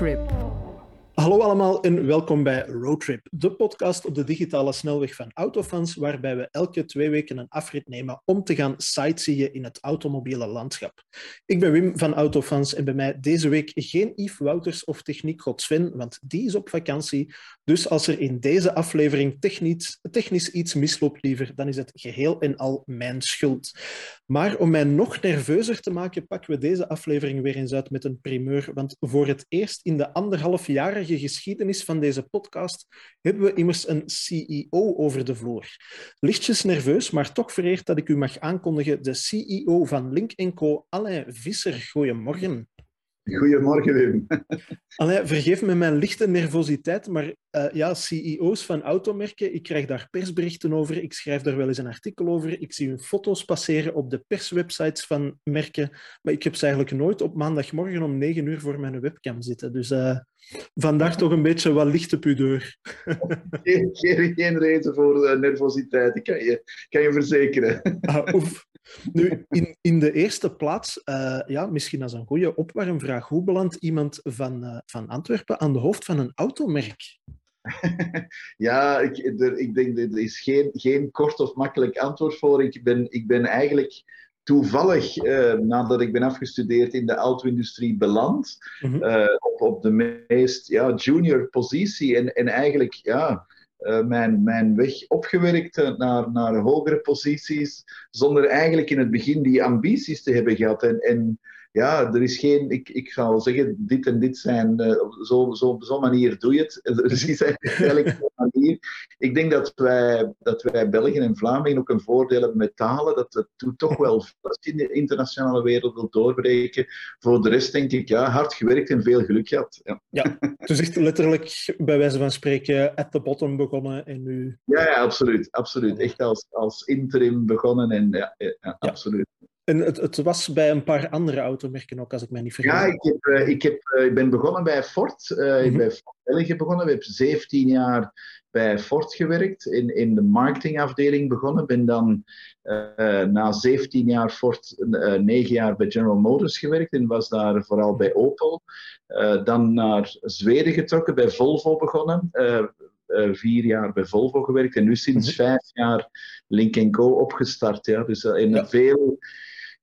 Roadtrip. Allemaal en welkom bij Roadtrip, de podcast op de digitale snelweg van Autofans, waarbij we elke twee weken een afrit nemen om te gaan sightseeën in het automobiele landschap. Ik ben Wim van Autofans en bij mij deze week geen Yves Wouters of techniekgod Sven, want die is op vakantie. Dus als er in deze aflevering technisch, technisch iets misloopt, liever, dan is het geheel en al mijn schuld. Maar om mij nog nerveuzer te maken, pakken we deze aflevering weer eens uit met een primeur, want voor het eerst in de anderhalfjarige geschiedenis van deze podcast hebben we immers een CEO over de vloer. Lichtjes nerveus, maar toch vereerd dat ik u mag aankondigen, de CEO van Link Co, Alain Visser. Goedemorgen. Goedemorgen, Wim. Allee, vergeef me mijn lichte nervositeit, maar uh, ja, CEO's van automerken, ik krijg daar persberichten over, ik schrijf daar wel eens een artikel over, ik zie hun foto's passeren op de perswebsites van merken, maar ik heb ze eigenlijk nooit op maandagmorgen om negen uur voor mijn webcam zitten. Dus uh, vandaar toch een beetje wat lichte pudeur. geen, geen, geen reden voor uh, nervositeit, ik kan je, kan je verzekeren. Ah, oef. Nu, in, in de eerste plaats, uh, ja, misschien als een goede opwarmvraag, hoe belandt iemand van, uh, van Antwerpen aan de hoofd van een automerk? ja, ik, er, ik denk dat er is geen, geen kort of makkelijk antwoord voor. Ik ben, ik ben eigenlijk toevallig, uh, nadat ik ben afgestudeerd in de auto-industrie, beland. Mm -hmm. op, op de meest ja, junior positie. En, en eigenlijk, ja uh, mijn, mijn weg opgewerkt naar, naar hogere posities, zonder eigenlijk in het begin die ambities te hebben gehad. En, en ja, er is geen, ik, ik ga wel zeggen, dit en dit zijn, uh, zo, zo, op zo'n manier doe je het. Er is eigenlijk een manier. Ik denk dat wij, dat wij België en Vlamingen ook een voordeel hebben met talen, dat het toch wel in de internationale wereld wil doorbreken. Voor de rest denk ik, ja, hard gewerkt en veel geluk gehad. Ja, ja dus echt letterlijk bij wijze van spreken at the bottom begonnen en nu... Ja, ja absoluut, absoluut. Echt als, als interim begonnen en ja. absoluut. En het, het, was bij een paar andere automerken ook, als ik mij niet vergis. Ja, ik, heb, uh, ik, heb, uh, ik ben begonnen bij Ford. Uh, mm-hmm. Ik ben bij België begonnen. We hebben 17 jaar bij Ford gewerkt. In, in de marketingafdeling begonnen. Ben dan na 17 jaar Ford 9 jaar bij General Motors gewerkt. En was daar vooral bij Opel. dan naar Zweden getrokken, bij Volvo begonnen. Uh, vier jaar bij Volvo gewerkt en nu sinds mm-hmm. vijf jaar Link Co opgestart. Ja. Dus uh, in ja. veel,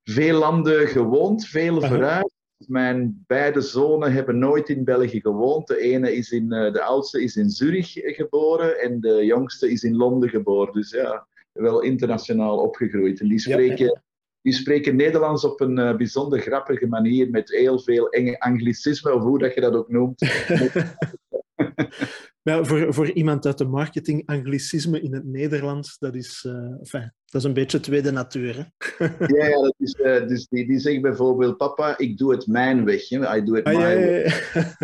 veel landen gewoond, veel vooruit. Mijn beide zonen hebben nooit in België gewoond. De ene is in, uh, de oudste is in Zurich geboren en de jongste is in Londen geboren. Dus ja, wel internationaal opgegroeid. En die spreken, ja. die spreken Nederlands op een uh, bijzonder grappige manier met heel veel enge anglicisme, of hoe dat je dat ook noemt. Ja, voor, voor iemand uit de marketing, anglicisme in het Nederlands, dat is, uh, enfin, dat is een beetje tweede natuur. Hè? ja, ja, dat is, uh, dus die, die zeggen bijvoorbeeld, papa, ik doe het mijn weg. Hè? I do it ah, my ja, way. Ja,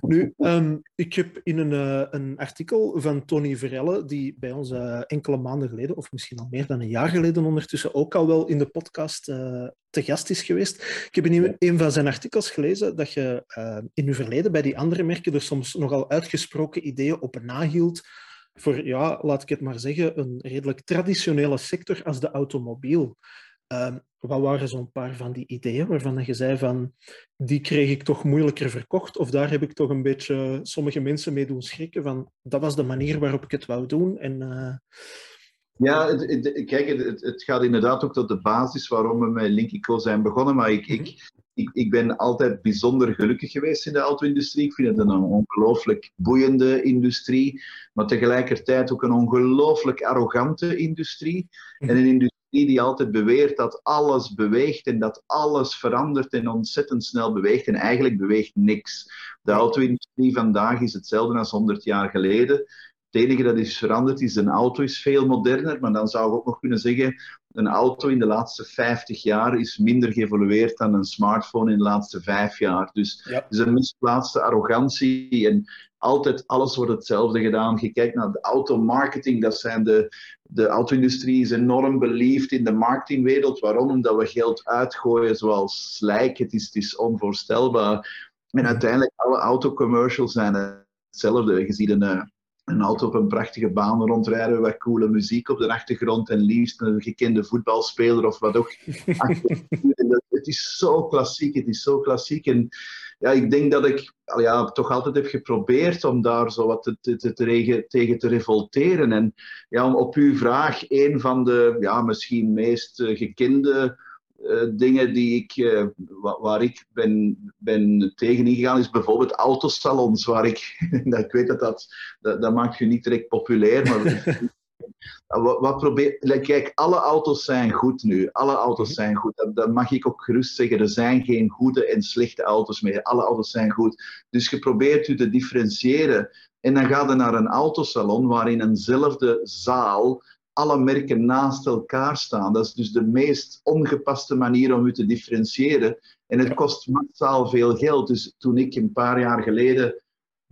nu, um, ik heb in een, uh, een artikel van Tony Verelle, die bij ons enkele maanden geleden, of misschien al meer dan een jaar geleden ondertussen, ook al wel in de podcast te gast is geweest. Ik heb in een van zijn artikels gelezen dat je in je verleden bij die andere merken er soms nogal uitgesproken ideeën op nahield voor, ja, laat ik het maar zeggen, een redelijk traditionele sector als de automobiel. Uh, wat waren zo'n paar van die ideeën waarvan je zei van, die kreeg ik toch moeilijker verkocht of daar heb ik toch een beetje sommige mensen mee doen schrikken van, dat was de manier waarop ik het wou doen en... Uh, ja, het, het, kijk, het, het, gaat inderdaad ook tot de basis waarom we met Linkico zijn begonnen. Maar ik, ik, ik, ik ben altijd bijzonder gelukkig geweest in de auto-industrie. Ik vind het een ongelooflijk boeiende industrie, maar tegelijkertijd ook een ongelooflijk arrogante industrie. En een industrie die altijd beweert dat alles beweegt en dat alles verandert en ontzettend snel beweegt. En eigenlijk beweegt niks. De auto-industrie vandaag is hetzelfde als 100 jaar geleden. Het enige dat is veranderd is, een auto is veel moderner, maar dan zou ik ook nog kunnen zeggen, een auto in de laatste 50 jaar is minder geëvolueerd dan een smartphone in de laatste vijf jaar. Dus ja. is een misplaatste arrogantie en altijd alles wordt hetzelfde gedaan. Je kijkt naar de automarketing, dat zijn de, de auto-industrie is enorm beliefd in de marketingwereld. Waarom? Omdat we geld uitgooien zoals slijk. Het is, het is onvoorstelbaar. En uiteindelijk, alle autocommercials zijn hetzelfde. Je ziet een een auto op een prachtige baan rondrijden, wat coole muziek op de achtergrond en liefst een gekende voetbalspeler of wat ook. het is zo klassiek, het is zo klassiek. En ja, ik denk dat ik ja, toch altijd heb geprobeerd om daar zo wat te, te, te, tegen te revolteren. En ja, om op uw vraag, een van de ja, misschien meest uh, gekende uh, dingen die ik, uh, waar ik ben, ben tegen ingegaan, is bijvoorbeeld autosalons. Waar ik, ik weet dat dat, dat, dat maakt je niet direct populair, maar wat, wat probeer, kijk, alle auto's zijn goed nu. Alle auto's mhm. zijn goed. Dat, dat, mag ik ook gerust zeggen. Er zijn geen goede en slechte auto's meer. Alle auto's zijn goed. Dus je probeert u te differentiëren. En dan ga je naar een autosalon waar in eenzelfde zaal alle merken naast elkaar staan. Dat is dus de meest ongepaste manier om u te differentiëren. En het kost massaal veel geld. Dus toen ik een paar jaar geleden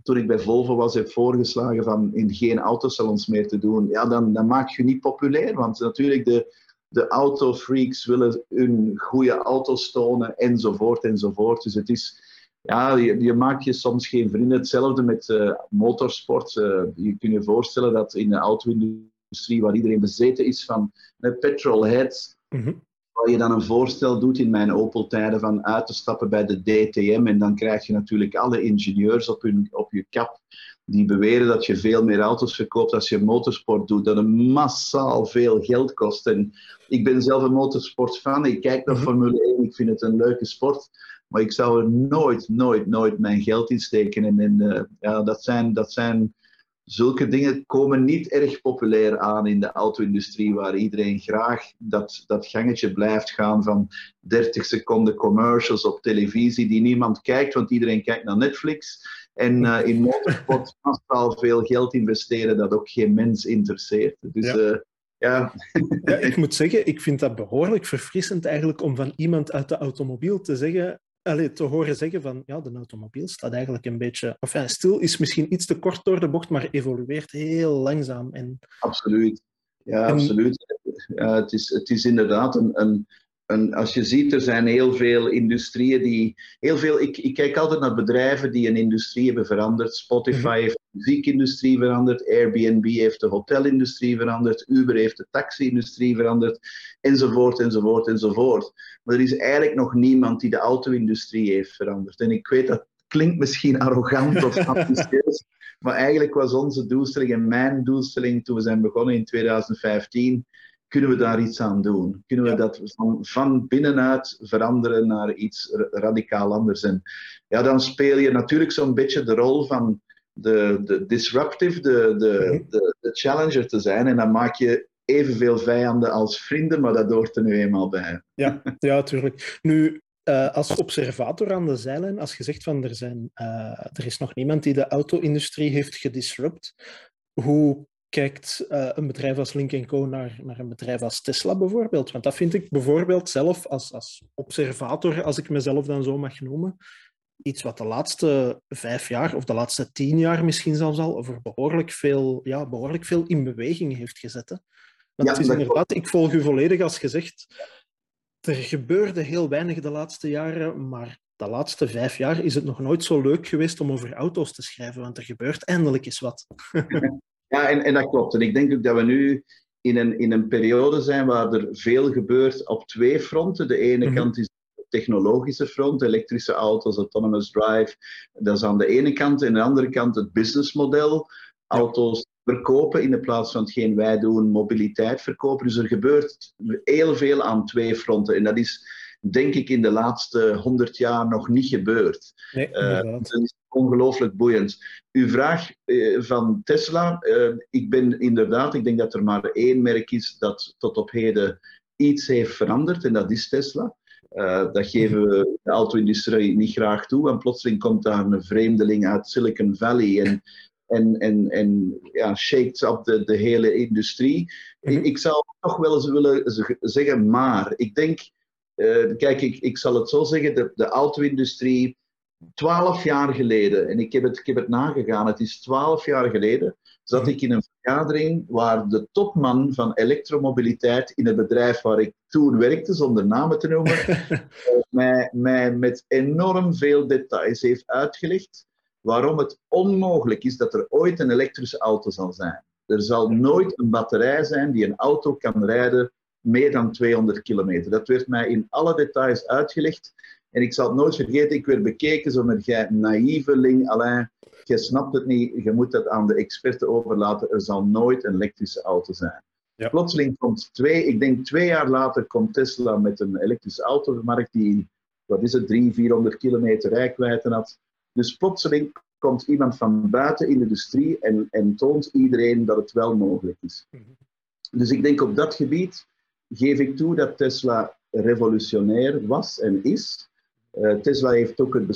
toen ik bij Volvo was, heb voorgeslagen van in geen autosalons meer te doen, ja, dan, dan maak je niet populair. Want natuurlijk, de, de autofreaks willen hun goede auto's tonen, enzovoort, enzovoort. Dus het is, ja, je, je maakt je soms geen vrienden. Hetzelfde met uh, motorsport. Uh, je kunt je voorstellen dat in de auto-industrie, waar iedereen bezeten is van petrolheads, mm waar je dan een voorstel doet in mijn Opel-tijden van uit te stappen bij de DTM. En dan krijg je natuurlijk alle ingenieurs op, hun, op je kap die beweren dat je veel meer auto's verkoopt als je motorsport doet, dat het massaal veel geld kost. En ik ben zelf een motorsportfan, ik kijk naar mhm. Formule 1, ik vind het een leuke sport, maar ik zou er nooit, nooit, nooit mijn geld in steken. En, en uh, ja, dat zijn, dat zijn zulke dingen komen niet erg populair aan in de auto-industrie, waar iedereen graag dat, dat gangetje blijft gaan van 30 seconden commercials op televisie die niemand kijkt, want iedereen kijkt naar Netflix. En uh, in motorsport massaal veel geld investeren dat ook geen mens interesseert. Dus ja. Uh, ja. ja. ik moet zeggen, ik vind dat behoorlijk verfrissend eigenlijk om van iemand uit de automobiel te zeggen allee, te horen zeggen van ja, de automobiel staat eigenlijk een beetje. Of ja, stil is misschien iets te kort door de bocht, maar evolueert heel langzaam. En... Absoluut. Ja, absoluut. Ja, het, is, het is inderdaad een, een, Als je ziet, er zijn heel veel industrieën die. Heel veel, ik, ik kijk altijd naar bedrijven die een industrie hebben veranderd. Spotify mhm. heeft de muziekindustrie veranderd. Airbnb heeft de hotelindustrie veranderd. Uber heeft de taxi-industrie veranderd. Enzovoort, enzovoort, enzovoort. Maar er is eigenlijk nog niemand die de auto-industrie heeft veranderd. En ik weet dat klinkt misschien arrogant of ambitieus, maar eigenlijk was onze doelstelling en mijn doelstelling toen we zijn begonnen in 2015, kunnen we daar iets aan doen? Kunnen we dat van, van binnenuit veranderen naar iets radicaal anders? En ja, dan speel je natuurlijk zo'n beetje de rol van de, de disruptive, de, de, mhm. de, de challenger te zijn. En dan maak je evenveel vijanden als vrienden, maar dat hoort er nu eenmaal bij. Ja, ja natuurlijk. Nu, uh, als observator aan de zijlijn, als je zegt van er, zijn, uh, er is nog niemand die de auto-industrie heeft gedisrupt, hoe kijkt uh, een bedrijf als Link Co naar, naar een bedrijf als Tesla bijvoorbeeld? Want dat vind ik bijvoorbeeld zelf als, als observator, als ik mezelf dan zo mag noemen, iets wat de laatste vijf jaar of de laatste tien jaar misschien zelfs al over behoorlijk veel, ja, behoorlijk veel in beweging heeft gezet. Hè? Want ja, het is inderdaad, ik volg u volledig als gezegd, er gebeurde heel weinig de laatste jaren, maar de laatste vijf jaar is het nog nooit zo leuk geweest om over auto's te schrijven, want er gebeurt eindelijk eens wat. ja, en, en dat klopt. En ik denk ook dat we nu in een, in een periode zijn waar er veel gebeurt op twee fronten. De ene mhm. kant is de technologische front, elektrische auto's, autonomous drive. Dat is aan de ene kant. En aan de andere kant het businessmodel. Auto's verkopen in de plaats van hetgeen wij doen, mobiliteit verkopen. Dus er gebeurt heel veel aan twee fronten. En dat is, denk ik, in de laatste honderd jaar nog niet gebeurd. Nee, uh, is ongelooflijk boeiend. Uw vraag uh, van Tesla, uh, ik ben inderdaad, ik denk dat er maar één merk is dat tot op heden iets heeft veranderd, en dat is Tesla. dat geven we de auto-industrie niet graag toe. En plotseling komt daar een vreemdeling uit Silicon Valley en en, en, en ja, shakes up de, de hele industrie. ik, mhm. ik, zou toch wel eens willen zeggen, maar ik denk, uh, kijk, ik, ik zal het zo zeggen, de, de auto-industrie, twaalf jaar geleden, en ik heb, het, ik heb het nagegaan, het is twaalf jaar geleden, zat mhm. ik in een vergadering waar de topman van elektromobiliteit in het bedrijf waar ik toen werkte, zonder namen te noemen, uh, mij, mij met enorm veel details heeft uitgelegd waarom het onmogelijk is dat er ooit een elektrische auto zal zijn. Er zal nooit een batterij zijn die een auto kan rijden meer dan 200 kilometer. Dat werd mij in alle details uitgelegd. En ik zal het nooit vergeten, ik werd bekeken zo met jij naïveling, Alain, je snapt het niet, je moet dat aan de experten overlaten. Er zal nooit een elektrische auto zijn. Ja. Plotseling komt twee, ik denk twee jaar later, komt Tesla met een elektrische auto op de markt die, wat is het, 300, 400 kilometer rijkwijde had. Dus plotseling komt iemand van buiten in de industrie en, en toont iedereen dat het wel mogelijk is. Mhm. Dus ik denk op dat gebied geef ik toe dat Tesla revolutionair was en is. Uh, Tesla heeft ook het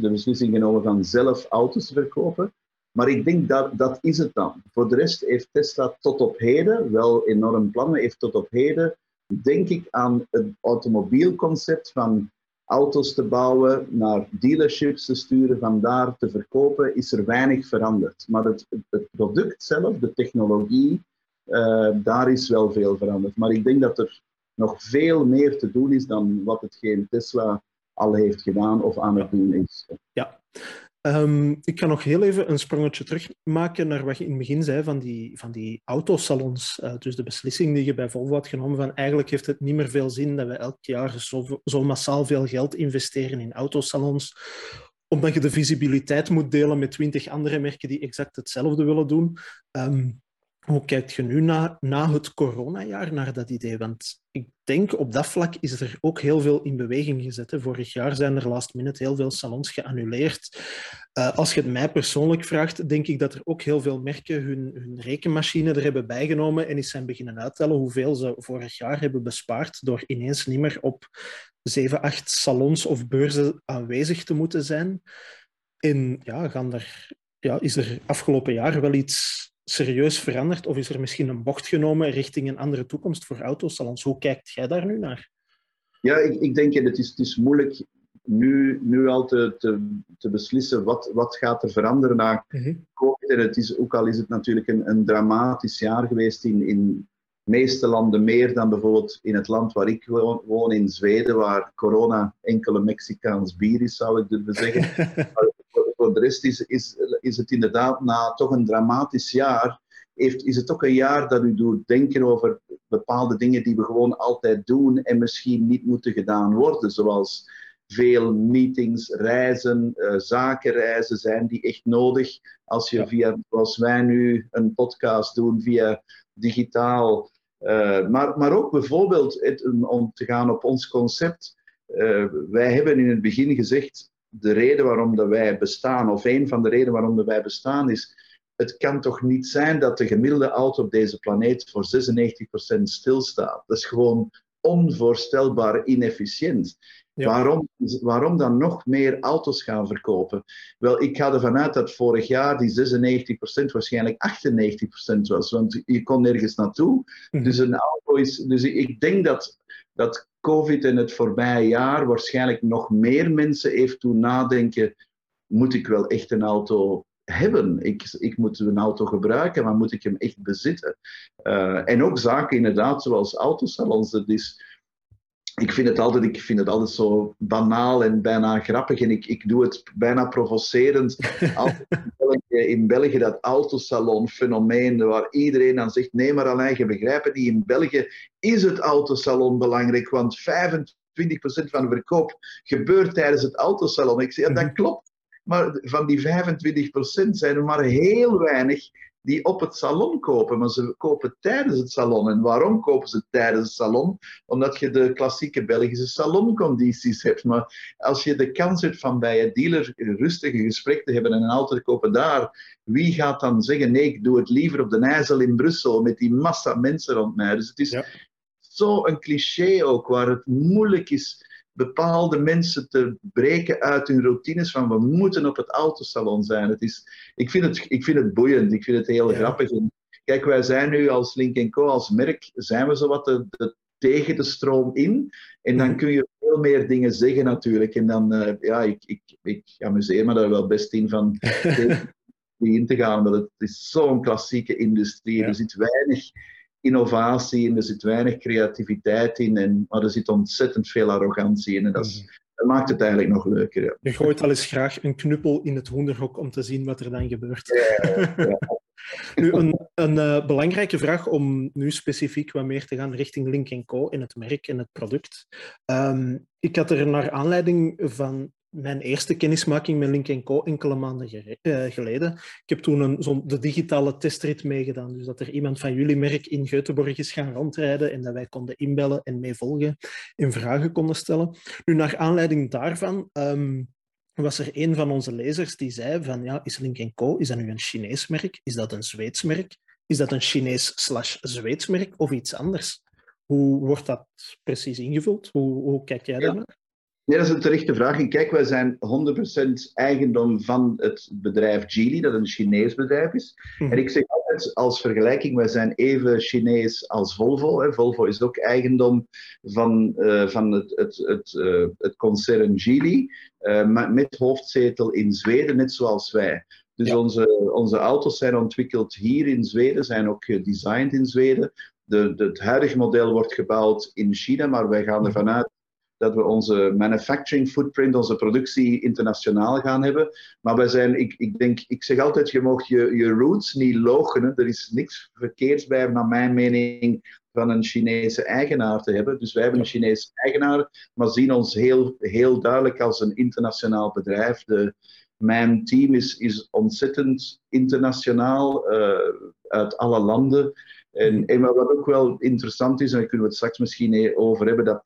de beslissing genomen van zelf auto's te verkopen. Maar ik denk dat dat is het dan. Voor de rest heeft Tesla tot op heden wel enorm plannen. Heeft tot op heden, denk ik, aan het automobielconcept van auto's te bouwen, naar dealerships te sturen, van daar te verkopen, is er weinig veranderd. Maar het, het product zelf, de technologie, uh, daar is wel veel veranderd. Maar ik denk dat er nog veel meer te doen is dan wat hetgeen Tesla heeft gedaan of aan het doen is. Ja. Um, ik kan nog heel even een sprongetje terugmaken naar wat je in het begin zei van die, van die autosalons. Uh, dus de beslissing die je bij Volvo had genomen van eigenlijk heeft het niet meer veel zin dat we elk jaar zo, zo massaal veel geld investeren in autosalons omdat je de visibiliteit moet delen met twintig andere merken die exact hetzelfde willen doen. Um, hoe kijkt je nu na, na het coronajaar naar dat idee? Want ik denk op dat vlak is er ook heel veel in beweging gezet. Vorig jaar zijn er last minute heel veel salons geannuleerd. Uh, als je het mij persoonlijk vraagt, denk ik dat er ook heel veel merken hun, hun rekenmachine er hebben bijgenomen en eens zijn beginnen uittellen hoeveel ze vorig jaar hebben bespaard door ineens niet meer op 7, 8 salons of beurzen aanwezig te moeten zijn. En ja, gaan er, ja, is er afgelopen jaar wel iets serieus veranderd? Of is er misschien een bocht genomen richting een andere toekomst voor autosalons? Hoe kijkt jij daar nu naar? Ja, ik, ik denk dat het is, het is moeilijk nu, nu al te, te, te beslissen wat, wat gaat er veranderen na COVID. En het is, ook al is het natuurlijk een, een dramatisch jaar geweest in, in de meeste landen, meer dan bijvoorbeeld in het land waar ik woon, in Zweden, waar corona enkele Mexicaans bier is, zou ik durven zeggen. voor de rest is, is, is het inderdaad na toch een dramatisch jaar, heeft, is het ook een jaar dat u doet denken over bepaalde dingen die we gewoon altijd doen en misschien niet moeten gedaan worden, zoals veel meetings, reizen, uh, zakenreizen zijn die echt nodig. Als je via, zoals wij nu, een podcast doen via digitaal. Uh, maar, maar ook bijvoorbeeld het, om te gaan op ons concept. Uh, wij hebben in het begin gezegd, de reden waarom dat wij bestaan, of een van de redenen waarom dat wij bestaan, is het kan toch niet zijn dat de gemiddelde auto op deze planeet voor 96% stilstaat. Dat is gewoon onvoorstelbaar inefficiënt. Waarom, waarom dan nog meer auto's gaan verkopen? Wel, ik ga ervan uit dat vorig jaar die 96% waarschijnlijk 98% was, want je kon nergens naartoe. Mhm. Dus een auto is. Dus ik denk dat, dat COVID in het voorbije jaar waarschijnlijk nog meer mensen heeft doen nadenken: moet ik wel echt een auto hebben? Ik, ik moet een auto gebruiken, maar moet ik hem echt bezitten? Uh, en ook zaken inderdaad, zoals autosalons. Dat is, ik vind het altijd, ik vind het altijd zo banaal en bijna grappig. En ik, ik doe het bijna provocerend. Altijd in, België, in België dat autosalon-fenomeen, waar iedereen dan zegt: nee, maar alleen, je begrijpt het niet. In België is het autosalon belangrijk, want 25% van de verkoop gebeurt tijdens het autosalon. Ik zeg: ja, dat mhm. klopt. Maar van die 25% zijn er maar heel weinig die op het salon kopen, maar ze kopen tijdens het salon. En waarom kopen ze tijdens het salon? Omdat je de klassieke Belgische saloncondities hebt. Maar als je de kans hebt van bij je dealer rustige gesprek te hebben en een auto te kopen daar, wie gaat dan zeggen: nee, ik doe het liever op de IJssel in Brussel met die massa mensen rond mij? Dus het is ja. zo een cliché ook, waar het moeilijk is bepaalde mensen te breken uit hun routines van we moeten op het autosalon zijn. Het is, ik, vind het, ik vind het boeiend, ik vind het heel grappig. kijk, wij zijn nu als Link Co, als merk, zijn we zowat de, de, tegen de stroom in. En dan mhm. kun je veel meer dingen zeggen natuurlijk. En dan, uh, ja, ik, ik, ik amuseer me daar wel best in van in te gaan. Want het is zo'n klassieke industrie. Er zit weinig innovatie in, er zit weinig creativiteit in, en, maar er zit ontzettend veel arrogantie in. En dat, mhm. dat maakt het eigenlijk nog leuker. Je gooit al eens graag een knuppel in het hoenderhok om te zien wat er dan gebeurt. Ja, ja, Nu, een, een uh, belangrijke vraag om nu specifiek wat meer te gaan richting Link Co. in het merk en het product. Um, ik had er naar aanleiding van mijn eerste kennismaking met Link Co. enkele maanden uh, geleden. Ik heb toen een, de digitale testrit meegedaan. Dus dat er iemand van jullie merk in Göteborg is gaan rondrijden en dat wij konden inbellen en meevolgen en vragen konden stellen. Nu, naar aanleiding daarvan um, was er een van onze lezers die zei van ja, is Link Co. is dat nu een Chinees merk? Is dat een Zweeds merk? Is dat een Chinees slash Zweeds merk of iets anders? Hoe wordt dat precies ingevuld? Hoe, hoe kijk jij ja. naar? Nee, dat is een terechte vraag. Kijk, wij zijn 100% eigendom van het bedrijf Geely, dat een Chinees bedrijf is. Mhm. En ik zeg altijd als vergelijking, wij zijn even Chinees als Volvo. Hè. Volvo is ook eigendom van, uh, van het, het, het, uh, het concern Geely, uh, met hoofdzetel in Zweden, net zoals wij. Dus ja. onze, onze auto's zijn ontwikkeld hier in Zweden, zijn ook gedesigned in Zweden. De, de, het huidige model wordt gebouwd in China, maar wij gaan ervan uit dat we onze manufacturing footprint, onze productie internationaal gaan hebben. Maar wij zijn, ik, ik denk, ik zeg altijd, je mag je, je roots niet logenen. Er is niks verkeerds bij, naar mijn mening, van een Chinese eigenaar te hebben. Dus wij hebben een Chinese eigenaar, maar zien ons heel, heel duidelijk als een internationaal bedrijf. De, mijn team is, is ontzettend internationaal, uh, uit alle landen. En, en, wat ook wel interessant is, en daar kunnen we het straks misschien over hebben, dat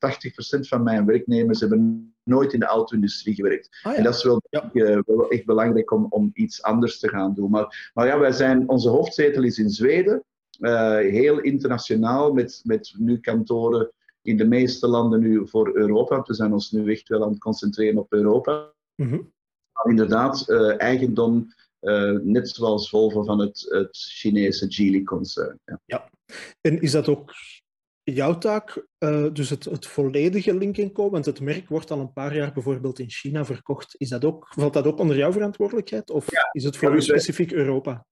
80% van mijn werknemers hebben nooit in de auto-industrie gewerkt. Ah, ja. En dat is wel, ja. uh, wel, echt belangrijk om, om iets anders te gaan doen. Maar, maar ja, wij zijn, onze hoofdzetel is in Zweden, uh, heel internationaal, met, met nu kantoren in de meeste landen nu voor Europa. We zijn ons nu echt wel aan het concentreren op Europa. Mm -hmm. Maar inderdaad, uh, eigendom net zoals Volvo van het, het Chinese Geely-concern. Ja. ja. en is dat ook jouw taak, uh, dus het, het volledige Link Co, want het merk wordt al een paar jaar bijvoorbeeld in China verkocht. Is dat ook, valt dat ook onder jouw verantwoordelijkheid of ja. is het voor ja, dus specifiek wij, Europa?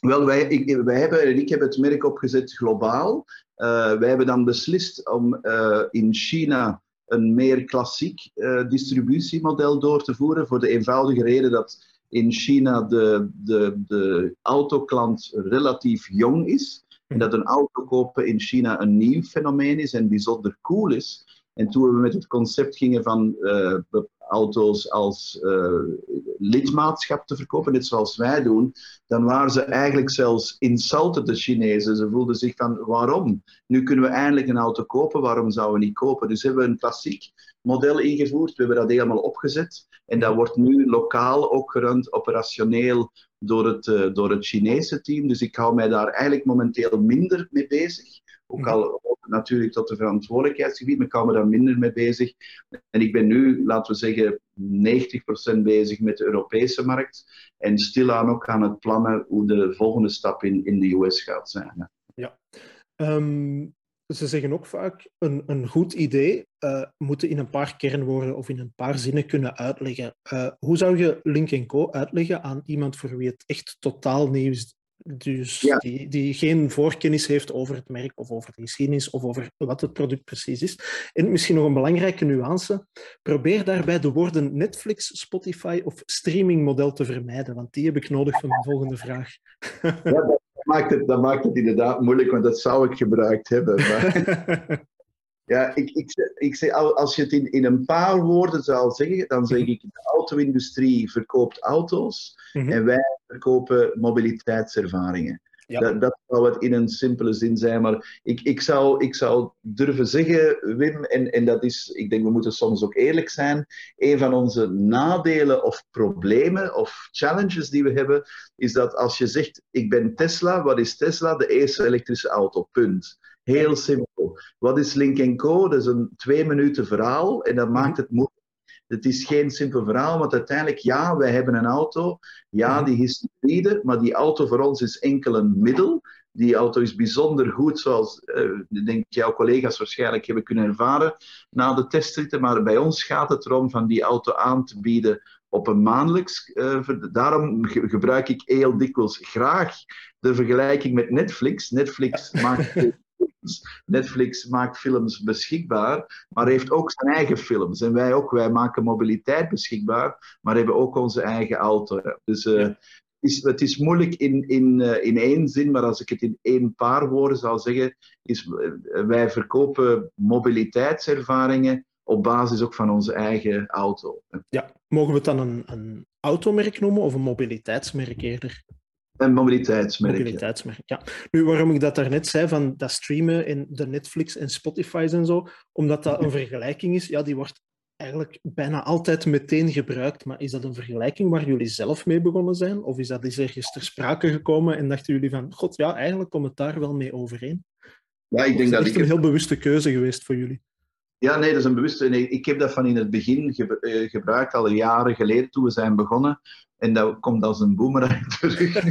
Wel, wij, ik, wij hebben, ik heb het merk opgezet globaal. Uh, wij hebben dan beslist om in China een meer klassiek distributiemodel door te voeren, voor de eenvoudige reden dat in China de, de, de autoklant relatief jong is. En dat een auto kopen in China een nieuw fenomeen is en bijzonder cool is. En toen we met het concept gingen van uh, auto's als uh, lidmaatschap te verkopen, net zoals wij doen, dan waren ze eigenlijk zelfs insulted, de Chinezen. Ze voelden zich van, waarom? Nu kunnen we eindelijk een auto kopen, waarom zouden we niet kopen? Dus hebben we een klassiek model ingevoerd, we hebben dat helemaal opgezet. En dat wordt nu lokaal ook gerund, operationeel, door het, uh, door het Chinese team. Dus ik hou mij daar eigenlijk momenteel minder mee bezig. Ook al natuurlijk tot de verantwoordelijkheidsgebied, maar ik hou me daar minder mee bezig. En ik ben nu, laten we zeggen, 90% bezig met de Europese markt. En stilaan ook aan het plannen hoe de volgende stap in, in de US gaat zijn. Ja. Um, ze zeggen ook vaak, een, een goed idee uh, moeten in een paar kernwoorden of in een paar zinnen kunnen uitleggen. Uh, hoe zou je Link Co uitleggen aan iemand voor wie het echt totaal nieuw is? Dus ja. die, die geen voorkennis heeft over het merk of over de geschiedenis of over wat het product precies is. En misschien nog een belangrijke nuance. Probeer daarbij de woorden Netflix, Spotify of streamingmodel te vermijden, want die heb ik nodig voor mijn volgende vraag. Ja, maakt het, dat maakt het inderdaad moeilijk, want dat zou ik gebruikt hebben. Maar... ja, ik, ik, ik zeg, als je het in, in een paar woorden zou zeggen, dan zeg ik: de auto-industrie verkoopt auto's mm -hmm. en wij verkopen mobiliteitservaringen. Ja. Dat, dat, zou het in een simpele zin zijn. Maar ik, ik, zou, ik zou durven zeggen, Wim, en, en dat is, ik denk we moeten soms ook eerlijk zijn, een van onze nadelen of problemen of challenges die we hebben, is dat als je zegt, ik ben Tesla, wat is Tesla? De eerste elektrische auto, punt. Heel simpel. Wat is Link Co? Dat is een twee minuten verhaal en dat maakt het moeilijk het is geen simpel verhaal, want uiteindelijk, ja, wij hebben een auto. Ja, mhm. die is hybride, maar die auto voor ons is enkel een middel. Die auto is bijzonder goed, zoals uh, denk jouw collega's waarschijnlijk hebben kunnen ervaren na de testritten. Maar bij ons gaat het erom van die auto aan te bieden op een maandelijks. Uh, daarom gebruik ik heel dikwijls graag de vergelijking met Netflix. Netflix maakt Netflix maakt films beschikbaar, maar heeft ook zijn eigen films. En wij ook, wij maken mobiliteit beschikbaar, maar hebben ook onze eigen auto. Dus uh, is, het is moeilijk in, in, uh, in één zin, maar als ik het in één paar woorden zou zeggen, is wij verkopen mobiliteitservaringen op basis ook van onze eigen auto. Ja, mogen we het dan een, een automerk noemen of een mobiliteitsmerk eerder? Een mobiliteitsmerk. Mobiliteitsmerk, ja. Nu, waarom ik dat daarnet zei, van dat streamen in de Netflix en Spotify's en zo, omdat dat een vergelijking is, ja, die wordt eigenlijk bijna altijd meteen gebruikt. Maar is dat een vergelijking waar jullie zelf mee begonnen zijn? Of is dat eens ergens ter sprake gekomen en dachten jullie van, god ja, eigenlijk komt het daar wel mee overeen? Ja, ik denk dat is een heel bewuste keuze geweest voor jullie. Ja, nee, dat is een bewuste. Nee, ik heb dat van in het begin eh, gebruikt, al jaren geleden toen we zijn begonnen. En dat komt als een boemerang terug.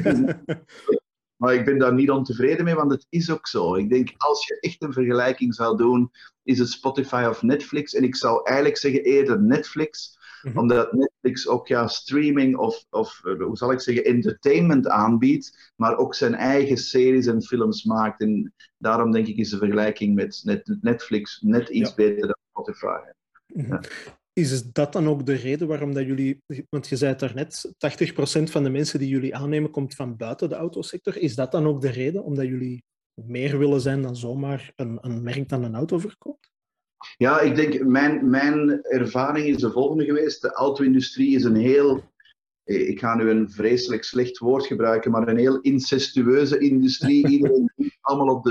maar ik ben daar niet ontevreden mee, want het is ook zo. Ik denk, als je echt een vergelijking zou doen, is het Spotify of Netflix. En ik zou eigenlijk zeggen eerder Netflix, mhm. omdat Netflix ook ja, streaming of, of, eh, hoe zal ik zeggen, entertainment aanbiedt, maar ook zijn eigen series en films maakt. En daarom denk ik is de vergelijking met Netflix net iets beter dan Spotify. Mhm. Is dat dan ook de reden waarom dat jullie, want je zei het daarnet, 80% van de mensen die jullie aannemen komt van buiten de autosector. Is dat dan ook de reden omdat jullie meer willen zijn dan zomaar een, een merk dat een auto verkoopt? Ja, ik denk, mijn, mijn ervaring is de volgende geweest. De auto-industrie is een heel, ik ga nu een vreselijk slecht woord gebruiken, maar een heel incestueuze industrie. Iedereen allemaal op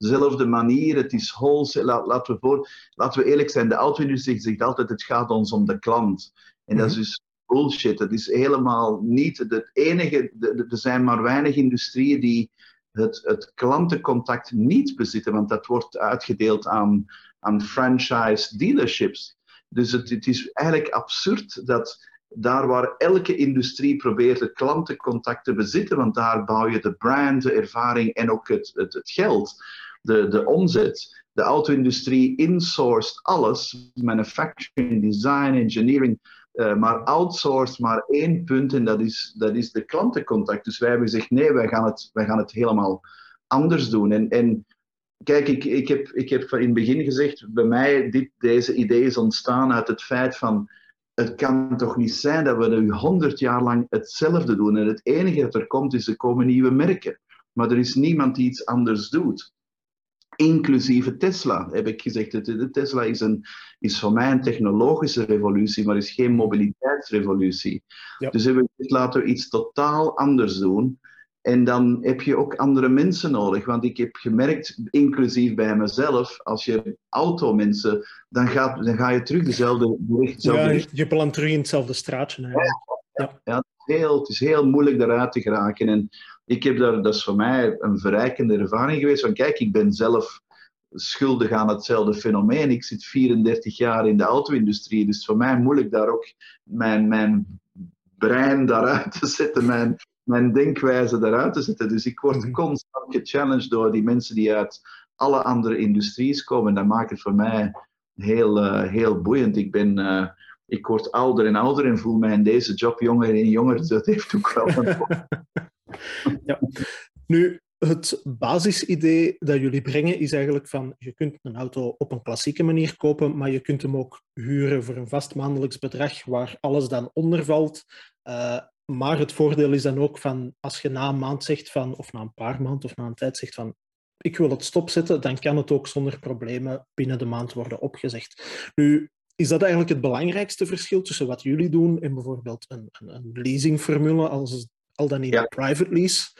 dezelfde manier. Het is. Laat, laten, we voor, laten we eerlijk zijn, de auto-industrie zegt altijd: het gaat ons om de klant. En dat is mhm. dus bullshit. Het is helemaal niet het enige. Er zijn maar weinig industrieën die het, het klantencontact niet bezitten, want dat wordt uitgedeeld aan, aan franchise dealerships. Dus het, het is eigenlijk absurd dat daar waar elke industrie probeert het klantencontact te bezitten, want daar bouw je de brand, de ervaring en ook het, het, het geld, de, de omzet. De auto-industrie insourced alles, manufacturing, design, engineering, uh, maar outsourced maar één punt en dat is, dat is de klantencontact. Dus wij hebben gezegd, nee, wij gaan het, wij gaan het helemaal anders doen. En, en kijk, ik, ik, heb, ik heb in het begin gezegd, bij mij, dit, deze idee is ontstaan uit het feit van het kan toch niet zijn dat we nu honderd jaar lang hetzelfde doen en het enige dat er komt is er komen nieuwe merken. Maar er is niemand die iets anders doet. Inclusieve Tesla, heb ik gezegd. De Tesla is, een, is voor mij een technologische revolutie, maar is geen mobiliteitsrevolutie. Dus hebben we gezegd, laten we iets totaal anders doen. En dan heb je ook andere mensen nodig. Want ik heb gemerkt, inclusief bij mezelf, als je automensen, dan, gaat, dan ga je terug dezelfde richting. Ja, je plant terug in hetzelfde straatje. Ja, ja. het, is heel, het is heel moeilijk daaruit te geraken. En ik heb daar, dat is voor mij een verrijkende ervaring geweest. Van kijk, ik ben zelf schuldig aan hetzelfde fenomeen. Ik zit 34 jaar in de auto-industrie, dus voor mij moeilijk daar ook mijn, mijn brein daaruit te zetten, mijn, mijn denkwijze daaruit te zetten. Dus ik word mhm. constant gechallenged door die mensen die uit alle andere industries komen. Dat maakt het voor mij heel, uh, heel boeiend. Ik, ben, uh, ik word ouder en ouder en voel mij in deze job jonger en jonger. Dat heeft ook wel een... ja. Nu, het basisidee dat jullie brengen is eigenlijk van je kunt een auto op een klassieke manier kopen, maar je kunt hem ook huren voor een vast maandelijks bedrag waar alles dan onder valt. Uh, maar het voordeel is dan ook van als je na een maand zegt van, of na een paar maanden of na een tijd zegt van ik wil het stopzetten, dan kan het ook zonder problemen binnen de maand worden opgezegd. Nu, is dat eigenlijk het belangrijkste verschil tussen wat jullie doen en bijvoorbeeld een, een, een leasingformule, als, al dan niet een private lease?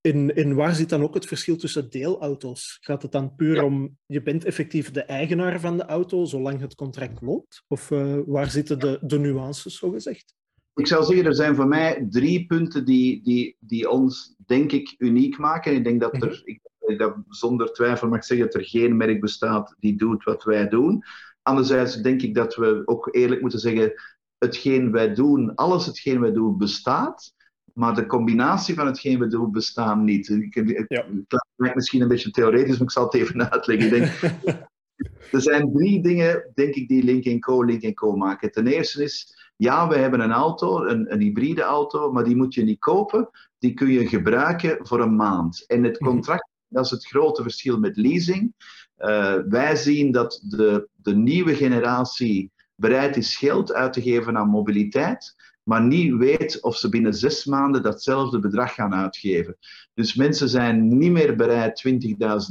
En, en, waar zit dan ook het verschil tussen deelauto's? Gaat het dan puur om, je bent effectief de eigenaar van de auto zolang het contract loopt? Of uh, waar zitten de, de nuances, zo gezegd? Ik zou zeggen, er zijn voor mij drie punten die, die, die ons, denk ik, uniek maken. Ik denk dat er, mhm. ik, dat zonder twijfel mag zeggen, dat er geen merk bestaat die doet wat wij doen. Anderzijds denk ik dat we ook eerlijk moeten zeggen, hetgeen wij doen, alles hetgeen wij doen bestaat, maar de combinatie van hetgeen we doen bestaat niet. Ik, ja. Het lijkt misschien een beetje theoretisch, maar ik zal het even uitleggen. Ik denk, er zijn drie dingen, denk ik, die Link Co. Link Co. maken. Ten eerste is, ja, we hebben een auto, een, een hybride auto, maar die moet je niet kopen. Die kun je gebruiken voor een maand. En het mhm. contract, dat is het grote verschil met leasing. Uh, wij zien dat de, de nieuwe generatie bereid is geld uit te geven aan mobiliteit. maar niet weet of ze binnen zes maanden datzelfde bedrag gaan uitgeven. Dus mensen zijn niet meer bereid 20.000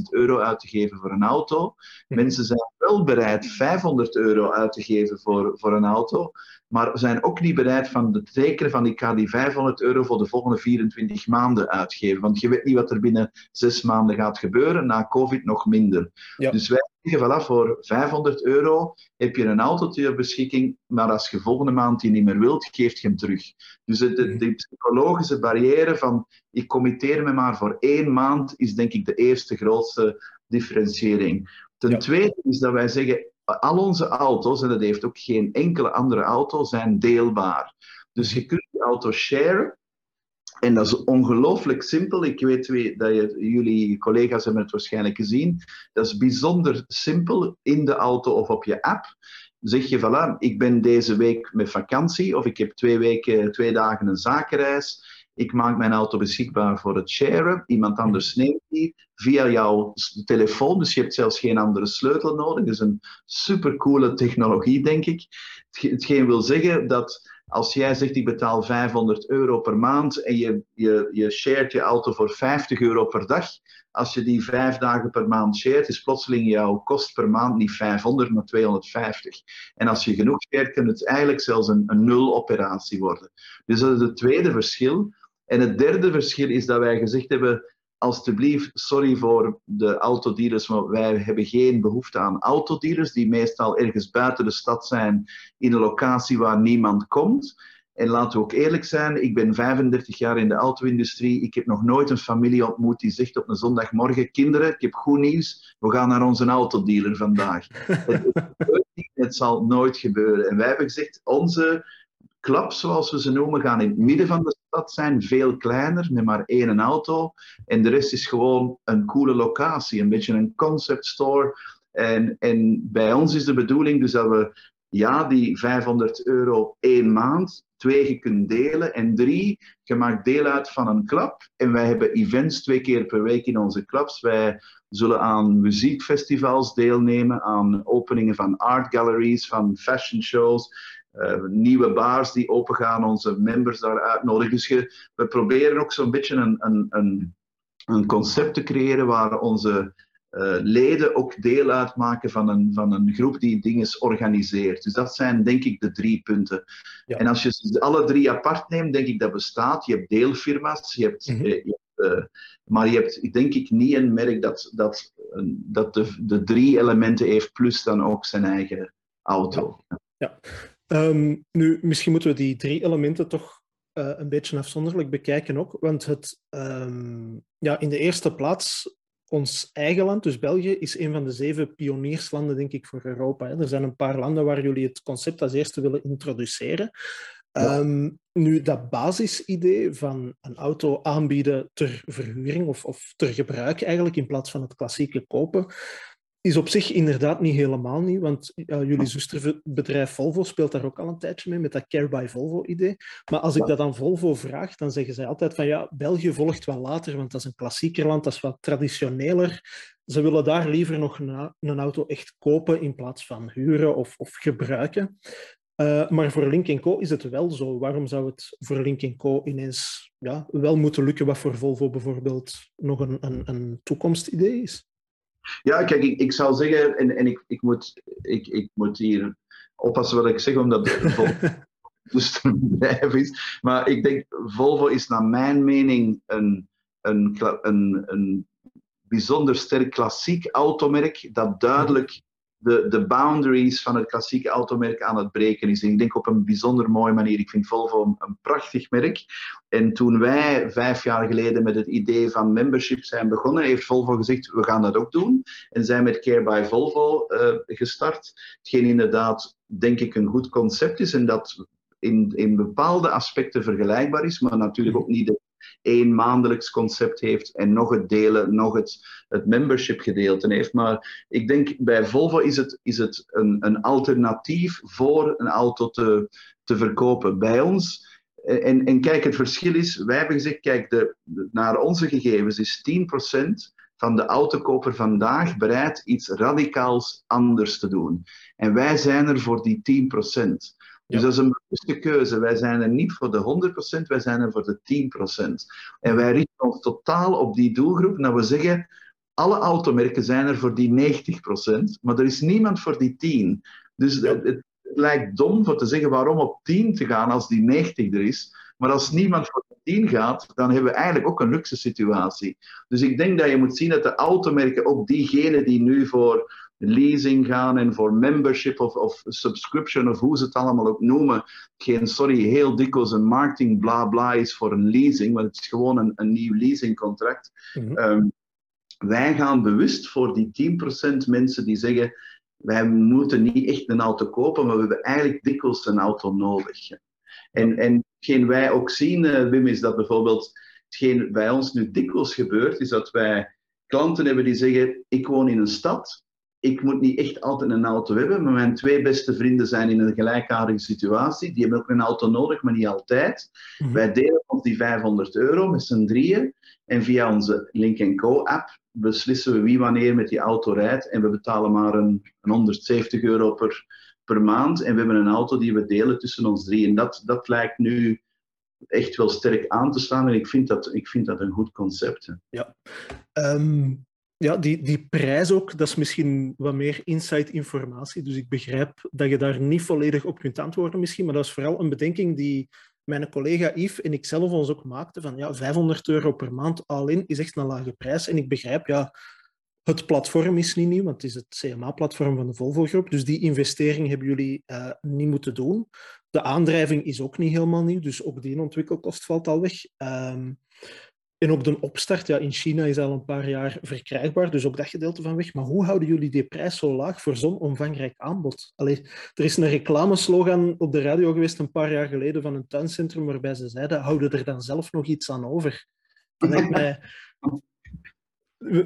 euro uit te geven voor een auto. Mensen zijn wel bereid 500 euro uit te geven voor, voor een auto, maar zijn ook niet bereid van te tekenen van ik ga die 500 euro voor de volgende 24 maanden uitgeven. Want je weet niet wat er binnen zes maanden gaat gebeuren, na COVID nog minder. Dus wij zeggen, voilà, voor 500 euro heb je een auto ter beschikking, maar als je volgende maand die niet meer wilt, geeft je hem terug. Dus de, de, de psychologische barrière van ik committeer me maar voor één maand, is denk ik de eerste grootste differentiëring. Ten tweede is dat wij zeggen, al onze auto's, en dat heeft ook geen enkele andere auto, zijn deelbaar. Dus je kunt die auto sharen. En dat is ongelooflijk simpel. Ik weet dat jullie collega's hebben het waarschijnlijk gezien. Dat is bijzonder simpel in de auto of op je app. Zeg je, voilà, ik ben deze week met vakantie of ik heb twee weken, twee dagen een zakenreis. Ik maak mijn auto beschikbaar voor het sharen. Iemand anders neemt die via jouw telefoon. Dus je hebt zelfs geen andere sleutel nodig. Dat is een supercoole technologie, denk ik. Hetgeen wil zeggen dat als jij zegt ik betaal 500 euro per maand en je, je, je shared je auto voor 50 euro per dag, als je die vijf dagen per maand shared, is plotseling jouw kost per maand niet 500, maar 250. En als je genoeg shared, kan het eigenlijk zelfs een, een nul operatie worden. Dus dat is het tweede verschil. En het derde verschil is dat wij gezegd hebben, alstublieft, sorry voor de autodealers, maar wij hebben geen behoefte aan autodealers die meestal ergens buiten de stad zijn, in een locatie waar niemand komt. En laten we ook eerlijk zijn, ik ben 35 jaar in de auto-industrie. Ik heb nog nooit een familie ontmoet die zegt op een zondagmorgen: Kinderen, ik heb goed nieuws, we gaan naar onze autodealer vandaag. het, het zal nooit gebeuren. En wij hebben gezegd: onze clubs, zoals we ze noemen, gaan in het midden van de stad zijn, veel kleiner, met maar één auto. En de rest is gewoon een coole locatie, een beetje een concept store. En, en bij ons is de bedoeling dus dat we ja, die 500 euro één maand, twee, je kunt delen. En drie, je maakt deel uit van een club. En wij hebben events twee keer per week in onze clubs. Wij zullen aan muziekfestivals deelnemen, aan openingen van art galleries, van fashion shows. Uh, nieuwe bars die opengaan, onze members daar uitnodigen. Dus we proberen ook zo'n beetje een, een, een, een, concept te creëren waar onze uh, leden ook deel uitmaken van een, van een groep die dingen organiseert. Dus dat zijn denk ik de drie punten. Ja. En als je ze alle drie apart neemt, denk ik dat bestaat. Je hebt deelfirma's, je hebt, mm -hmm. je hebt maar je hebt denk ik niet een merk dat, dat, dat de, de drie elementen heeft, plus dan ook zijn eigen auto. Ja. ja. Um, nu, misschien moeten we die drie elementen toch uh, een beetje afzonderlijk bekijken ook. Want het, um, ja, in de eerste plaats, ons eigen land, dus België, is een van de zeven pionierslanden, denk ik, voor Europa. Hè. Er zijn een paar landen waar jullie het concept als eerste willen introduceren. Ja. Um, nu, dat basisidee van een auto aanbieden ter verhuring of, of ter gebruik eigenlijk, in plaats van het klassieke kopen, is op zich inderdaad niet helemaal nieuw, want uh, jullie zusterbedrijf Volvo speelt daar ook al een tijdje mee met dat Care by Volvo-idee. Maar als ik dat aan Volvo vraag, dan zeggen zij altijd van ja, België volgt wel later, want dat is een klassieker land, dat is wat traditioneler. Ze willen daar liever nog een, een auto echt kopen in plaats van huren of, of gebruiken. Uh, maar voor Link Co is het wel zo. Waarom zou het voor Link Co ineens ja, wel moeten lukken, wat voor Volvo bijvoorbeeld nog een, een, een toekomstidee is? Ja, kijk, ik, ik zou zeggen, en, en ik, ik, moet, ik, ik moet hier oppassen wat ik zeg, omdat Volvo dus een bedrijf is. Maar ik denk, Volvo is naar mijn mening een, een, een, een bijzonder sterk klassiek automerk dat duidelijk de, de boundaries van het klassieke automerk aan het breken is. Ik denk op een bijzonder mooie manier. Ik vind Volvo een, prachtig merk. En toen wij vijf jaar geleden met het idee van membership zijn begonnen, heeft Volvo gezegd, we gaan dat ook doen. En zijn met Care by Volvo uh, gestart. Hetgeen inderdaad, denk ik, een goed concept is en dat in, in bepaalde aspecten vergelijkbaar is, maar natuurlijk ook niet de één maandelijks concept heeft en nog het delen, nog het, het membership gedeelte heeft. Maar ik denk bij Volvo is het, is het een, een alternatief voor een auto te, te verkopen. Bij ons, en, en kijk, het verschil is, wij hebben gezegd, kijk, de, naar onze gegevens is 10% van de autokoper vandaag bereid iets radicaals anders te doen. En wij zijn er voor die 10%. Dus dat is een bewuste keuze. Wij zijn er niet voor de 100%, wij zijn er voor de 10%. En wij richten ons totaal op die doelgroep. Nou, we zeggen, alle automerken zijn er voor die 90%, maar er is niemand voor die 10%. Dus het, het, lijkt dom voor te zeggen waarom op 10 te gaan als die 90 er is. Maar als niemand voor de 10 gaat, dan hebben we eigenlijk ook een luxe situatie. Dus ik denk dat je moet zien dat de automerken, ook diegenen die nu voor leasing gaan en voor membership of, of subscription of hoe ze het allemaal ook noemen. Geen, sorry, heel dikwijls een marketing bla bla is voor een leasing, want het is gewoon een, een nieuw leasingcontract. Mm wij gaan bewust voor die 10% mensen die zeggen, wij moeten niet echt een auto kopen, maar we hebben eigenlijk dikwijls een auto nodig. En, en hetgeen wij ook zien, uh, Wim, is dat bijvoorbeeld, hetgeen bij ons nu dikwijls gebeurt, is dat wij klanten hebben die zeggen, ik woon in een stad, ik moet niet echt altijd een auto hebben, maar mijn twee beste vrienden zijn in een gelijkaardige situatie. Die hebben ook een auto nodig, maar niet altijd. Mhm. Wij delen ons die 500 euro met z'n drieën. En via onze Link Co-app beslissen we wie wanneer met die auto rijdt. En we betalen maar een, een 170 euro per, per maand. En we hebben een auto die we delen tussen ons drie. En dat, dat lijkt nu echt wel sterk aan te staan. En ik vind dat, ik vind dat een goed concept. Ja. Ehm, ja, die, die prijs ook, dat is misschien wat meer inside informatie. Dus ik begrijp dat je daar niet volledig op kunt antwoorden misschien. Maar dat is vooral een bedenking die mijn collega Yves en ik zelf ons ook maakten. Van ja, 500 euro per maand al-in is echt een lage prijs. En ik begrijp, ja, het platform is niet nieuw, want het is het CMA-platform van de Volvo-groep. Dus die investering hebben jullie uh, niet moeten doen. De aandrijving is ook niet helemaal nieuw, dus ook die ontwikkelkost valt al weg. Um, en ook de opstart, ja, in China is al een paar jaar verkrijgbaar, dus ook dat gedeelte van weg. Maar hoe houden jullie die prijs zo laag voor zo'n omvangrijk aanbod? Allee, er is een reclameslogan op de radio geweest een paar jaar geleden van een tuincentrum waarbij ze zeiden, houden er dan zelf nog iets aan over?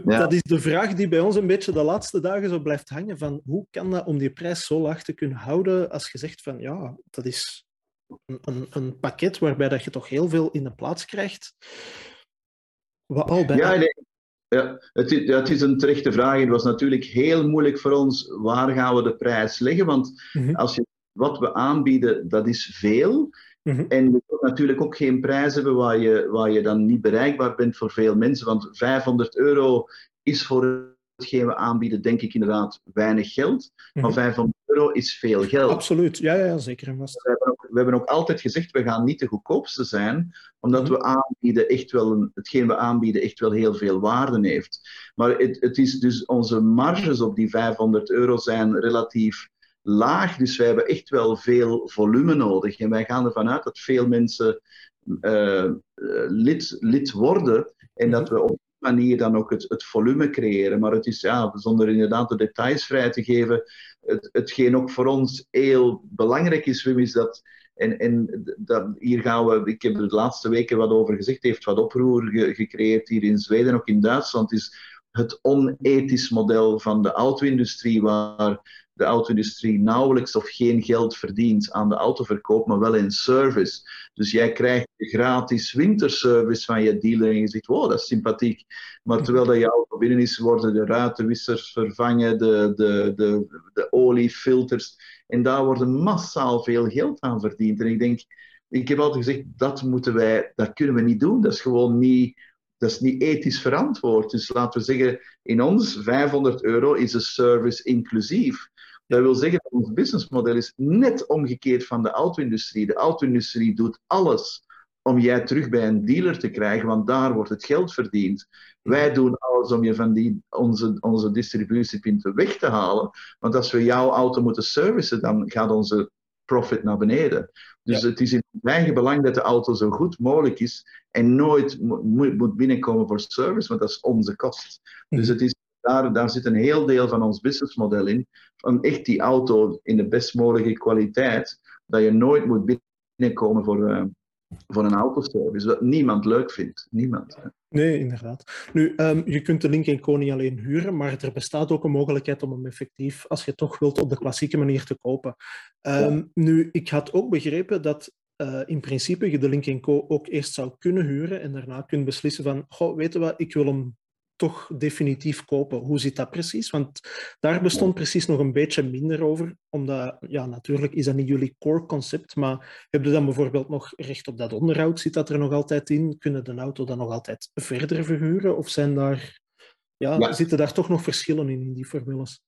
Dat, is de vraag die bij ons een beetje de laatste dagen zo blijft hangen, van hoe kan dat om die prijs zo laag te kunnen houden als je zegt van, ja, dat is een, een, een pakket waarbij dat je toch heel veel in de plaats krijgt. Ja, nee. ja het, is, het is een terechte vraag. Het was natuurlijk heel moeilijk voor ons. Waar gaan we de prijs leggen? Want mhm. als je, wat we aanbieden, dat is veel. Mhm. En je wilt natuurlijk ook geen prijs hebben waar je, waar je dan niet bereikbaar bent voor veel mensen. Want 500 euro is voor hetgeen we aanbieden, denk ik inderdaad weinig geld. Maar 500 mhm. euro is veel geld. Absoluut, ja, ja zeker. We hebben, ook, we hebben ook altijd gezegd, we gaan niet de goedkoopste zijn, omdat mhm. we aanbieden echt wel een, hetgeen we aanbieden echt wel heel veel waarde heeft. Maar het, het is dus onze marges op die 500 euro zijn relatief laag, dus wij hebben echt wel veel volume nodig. En wij gaan ervan uit dat veel mensen uh, lid, lid worden en dat mhm. we op manier dan ook het, het volume creëren. Maar het is, ja, zonder inderdaad de details vrij te geven, het, hetgeen ook voor ons heel belangrijk is, Wim, is dat en, en dat, hier gaan we, ik heb er de laatste weken wat over gezegd, heeft wat oproer gecreëerd hier in Zweden, ook in Duitsland, is het onethisch model van de auto-industrie, waar de auto-industrie nauwelijks of geen geld verdient aan de autoverkoop, maar wel in service. Dus jij krijgt gratis winterservice van je dealer en je zegt, wow, dat is sympathiek. Maar terwijl dat je auto binnen is, worden de ruitenwissers vervangen, de, de, de, de oliefilters. En daar wordt massaal veel geld aan verdiend. En ik denk, ik heb altijd gezegd, dat moeten wij, dat kunnen we niet doen. Dat is gewoon niet dat is niet ethisch verantwoord. Dus laten we zeggen, in ons 500 euro is de service inclusief. Dat wil zeggen dat ons businessmodel is net omgekeerd van de auto-industrie. De auto-industrie doet alles om jij terug bij een dealer te krijgen, want daar wordt het geld verdiend. Wij doen alles om je van die, onze, onze distributiepunten weg te halen. Want als we jouw auto moeten servicen, dan gaat onze profit naar beneden. Dus het is in eigen belang dat de auto zo goed mogelijk is en nooit moet binnenkomen voor service, want dat is onze kost. Dus het is daar, daar zit een heel deel van ons businessmodel in. Van echt die auto in de best mogelijke kwaliteit. Dat je nooit moet binnenkomen voor, uh, voor een autoservice. Wat niemand leuk vindt. Niemand. Nee, inderdaad. Nu, um, je kunt de Link Co niet alleen huren, maar er bestaat ook een mogelijkheid om hem effectief, als je toch wilt, op de klassieke manier te kopen. Um, Nu, ik had ook begrepen dat uh, in principe je de Link Co ook eerst zou kunnen huren en daarna kunt beslissen van, goh, weet je wat, ik wil hem toch definitief kopen. Hoe zit dat precies? Want daar bestond precies nog een beetje minder over, omdat, ja, natuurlijk is dat niet jullie core concept, maar heb je dan bijvoorbeeld nog recht op dat onderhoud? Zit dat er nog altijd in? Kunnen de auto dan nog altijd verder verhuren? Of zijn daar, ja, zitten daar toch nog verschillen in, in die formules?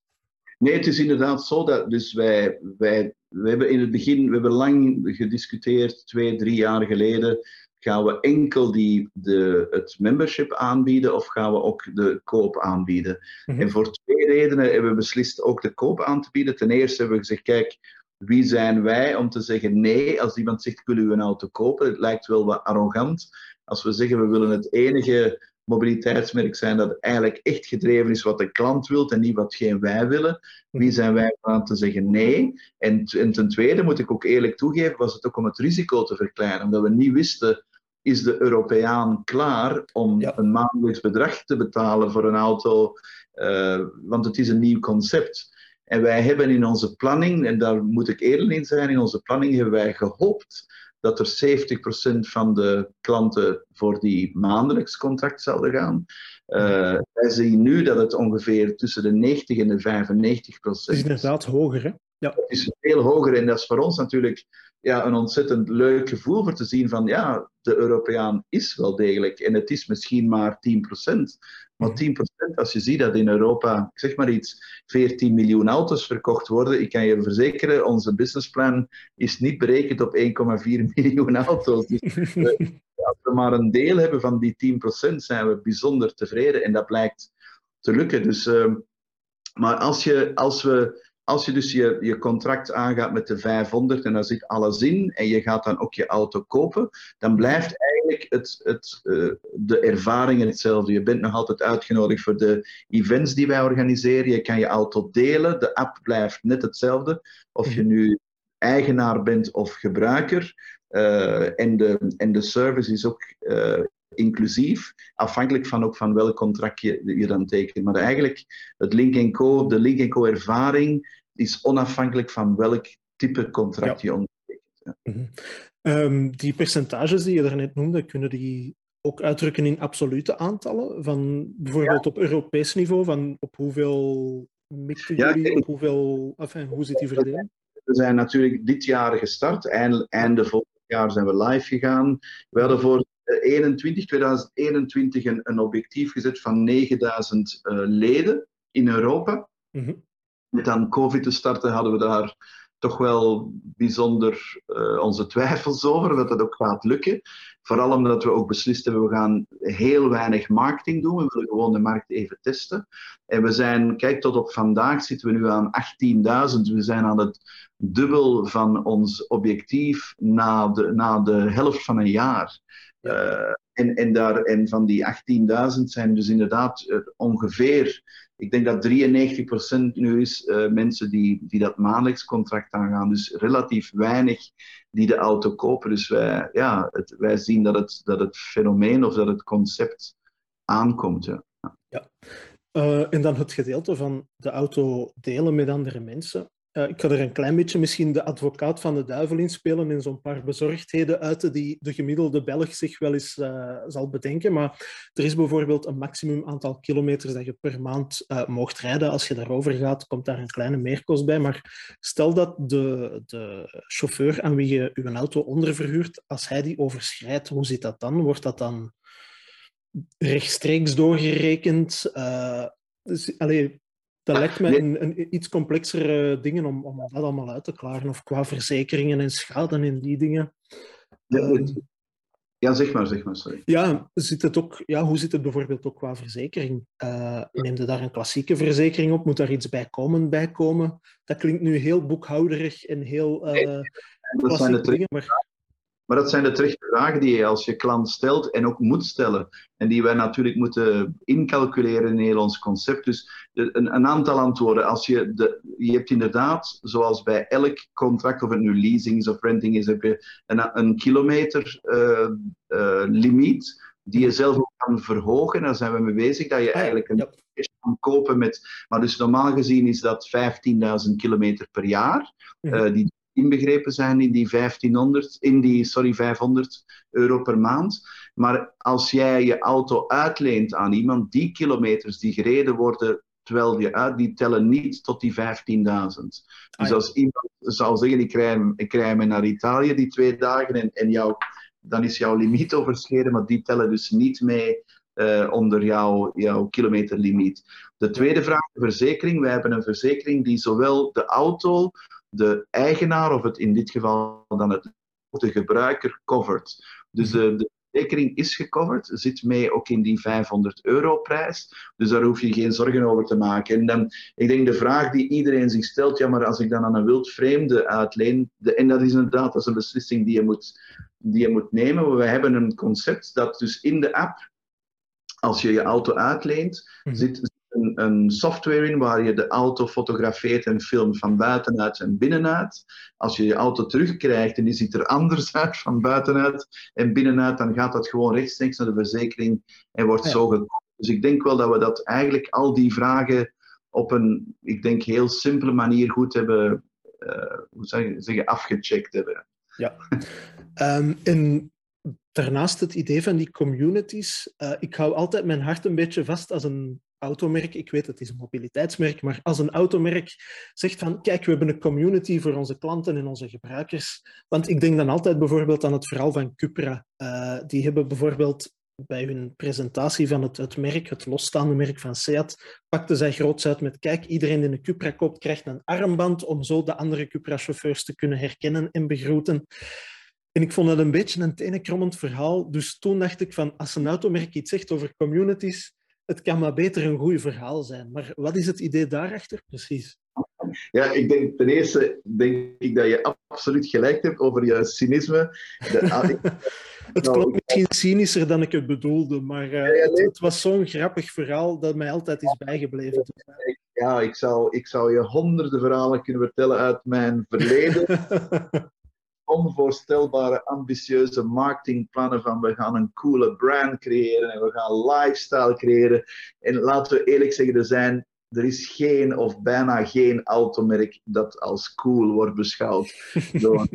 Nee, het is inderdaad zo dat dus wij, wij, we hebben in het begin, we hebben lang gediscuteerd, twee, drie jaar geleden, Gaan we enkel die, de, het membership aanbieden of gaan we ook de koop aanbieden? Mhm. En voor twee redenen hebben we beslist ook de koop aan te bieden. Ten eerste hebben we gezegd, kijk, wie zijn wij om te zeggen nee als iemand zegt, willen u een auto kopen? Het lijkt wel wat arrogant. Als we zeggen, we willen het enige mobiliteitsmerk zijn dat eigenlijk echt gedreven is wat de klant wil en niet wat geen wij willen. Wie mhm. zijn wij om te zeggen nee? En, en ten tweede moet ik ook eerlijk toegeven, was het ook om het risico te verkleinen, omdat we niet wisten is de Europeaan klaar om een maandelijks bedrag te betalen voor een auto, uh, want het is een nieuw concept. En wij hebben in onze planning, en daar moet ik eerlijk in zijn, in onze planning hebben wij gehoopt dat er 70% van de klanten voor die maandelijks contract zouden gaan. Uh, wij zien nu dat het ongeveer tussen de 90 en de 95 procent is. Het is inderdaad hoger, hè? Ja. Het is veel hoger en dat is voor ons natuurlijk ja, een ontzettend leuk gevoel voor te zien van ja, de Europeaan is wel degelijk en het is misschien maar 10%. Maar 10%, mhm. als je ziet dat in Europa, ik zeg maar iets, 14 miljoen auto's verkocht worden, ik kan je verzekeren, onze businessplan is niet berekend op 1,4 miljoen auto's. Dus, als we maar een deel hebben van die 10%, zijn we bijzonder tevreden en dat blijkt te lukken. Dus, uh, maar als, je, als we als je dus je, je contract aangaat met de 500 en daar zit alles in en je gaat dan ook je auto kopen, dan blijft eigenlijk het, het, uh, de ervaring hetzelfde. Je bent nog altijd uitgenodigd voor de events die wij organiseren. Je kan je auto delen. De app blijft net hetzelfde. Of je nu eigenaar bent of gebruiker. Uh, en, de, en de service is ook uh, inclusief, afhankelijk van ook van welk contract je, je dan tekent. Maar eigenlijk, het Link Co, de Link Co ervaring is onafhankelijk van welk type contract je ondertekent. Ja. Mhm. Ehm, die percentages die je daarnet noemde, kunnen die ook uitdrukken in absolute aantallen? Van bijvoorbeeld op Europees niveau, van op hoeveel mikten jullie, op hoeveel, enfin, hoe zit die verdeling? We zijn natuurlijk dit jaar gestart, einde, einde volgend jaar zijn we live gegaan. We hadden voor 21, 2021 een, een objectief gezet van 9000 uh, eh, leden in Europa. Mm Met aan COVID te starten hadden we daar toch wel bijzonder uh, onze twijfels over dat dat ook gaat lukken. Vooral omdat we ook beslist hebben, we gaan heel weinig marketing doen. We willen gewoon de markt even testen. En we zijn, kijk, tot op vandaag zitten we nu aan 18.000. We zijn aan het dubbel van ons objectief na de, na de helft van een jaar. Uh, en, en, daar, en van die 18.000 zijn dus inderdaad uh, ongeveer, ik denk dat 93% nu is uh, mensen die, die dat maandelijks contract aangaan. Dus relatief weinig die de auto kopen. Dus wij, ja, het, wij zien dat het, dat het fenomeen of dat het concept aankomt. Ja. ja. en dan het gedeelte van de auto delen met andere mensen. Uh, ik ga er een klein beetje misschien de advocaat van de duivel in spelen en zo'n paar bezorgdheden uiten die de gemiddelde Belg zich wel eens uh, zal bedenken. Maar er is bijvoorbeeld een maximum aantal kilometers dat je per maand uh, mocht rijden. Als je daarover gaat, komt daar een kleine meerkost bij. Maar stel dat de, de chauffeur aan wie je je auto onderverhuurt, als hij die overschrijdt, hoe zit dat dan? Wordt dat dan rechtstreeks doorgerekend? dus, allee, dat lijkt me een, een, iets complexere dingen om, om dat allemaal uit te klaren. Of qua verzekeringen en schade en die dingen. Ja, ehm, ja, zeg maar, zeg maar. Sorry. Ja, zit het ook, ja, hoe zit het bijvoorbeeld ook qua verzekering? Uh, neem je daar een klassieke verzekering op? Moet daar iets bij komen, bij komen? Dat klinkt nu heel boekhouderig en heel uh, nee, dat zijn de dingen, maar... Maar dat zijn de terechte vragen die je als je klant stelt en ook moet stellen. En die wij natuurlijk moeten incalculeren in heel ons concept. Dus een, een aantal antwoorden. Als je, de, je hebt inderdaad, zoals bij elk contract, of het nu leasing is of renting is, heb je een, een kilometer uh, uh, limiet die je zelf ook kan verhogen. Daar zijn we mee bezig, dat je ah eigenlijk een ja. kan kopen met... Maar dus normaal gezien is dat 15.000 kilometer per jaar. Uh, die inbegrepen zijn in die 1500, in die, sorry, 500 euro per maand. Maar als jij je auto uitleent aan iemand, die kilometers die gereden worden terwijl je uit, die tellen niet tot die 15.000. Dus Ah, als iemand zou zeggen, ik rij, ik rij me naar Italië die twee dagen en, en jou, dan is jouw limiet overschreden, maar die tellen dus niet mee eh, onder jouw, jouw kilometerlimiet. De tweede vraag, de verzekering. Wij hebben een verzekering die zowel de auto, de eigenaar, of het in dit geval dan het, de gebruiker, covert. Dus de, de verzekering is gecoverd, zit mee ook in die 500 euro prijs. Dus daar hoef je geen zorgen over te maken. En dan, ik denk de vraag die iedereen zich stelt, ja, maar als ik dan aan een wild vreemde uitleen, de, en dat is inderdaad dat is een beslissing die je moet, die je moet nemen. We hebben een concept dat dus in de app, als je je auto uitleent, Mhm. zit een, een software in waar je de auto fotografeert en filmt van buitenuit en binnenuit. Als je je auto terugkrijgt en die ziet er anders uit van buitenuit en binnenuit, dan gaat dat gewoon rechtstreeks naar de verzekering en wordt Ja. zo gekocht. Dus ik denk wel dat we dat eigenlijk al die vragen op een, ik denk, heel simpele manier goed hebben, eh, hoe zou je zeggen, afgecheckt hebben. Ja. Ehm, en daarnaast het idee van die communities. eh, ik hou altijd mijn hart een beetje vast als een automerk. Ik weet, het is een mobiliteitsmerk, maar als een automerk zegt van kijk, we hebben een community voor onze klanten en onze gebruikers. Want ik denk dan altijd bijvoorbeeld aan het verhaal van Cupra. Eh, die hebben bijvoorbeeld bij hun presentatie van het, het merk, het losstaande merk van Seat, pakten zij groots uit met kijk, iedereen die een Cupra koopt krijgt een armband om zo de andere Cupra-chauffeurs te kunnen herkennen en begroeten. En ik vond dat een beetje een tenenkrommend verhaal. Dus toen dacht ik van, als een automerk iets zegt over communities, het kan maar beter een goed verhaal zijn. Maar wat is het idee daarachter precies? Ja, ik denk ten eerste denk ik dat je absoluut gelijk hebt over je cynisme. De, ah, Het Nou, klonk misschien cynischer dan ik het bedoelde, maar eh, ja, het, nee. het was zo'n grappig verhaal dat mij altijd is bijgebleven. ja, ik zou, ik zou je honderden verhalen kunnen vertellen uit mijn verleden. onvoorstelbare ambitieuze marketingplannen van we gaan een coole brand creëren en we gaan lifestyle creëren. En laten we eerlijk zeggen, er, zijn, er is geen of bijna geen automerk dat als cool wordt beschouwd. Door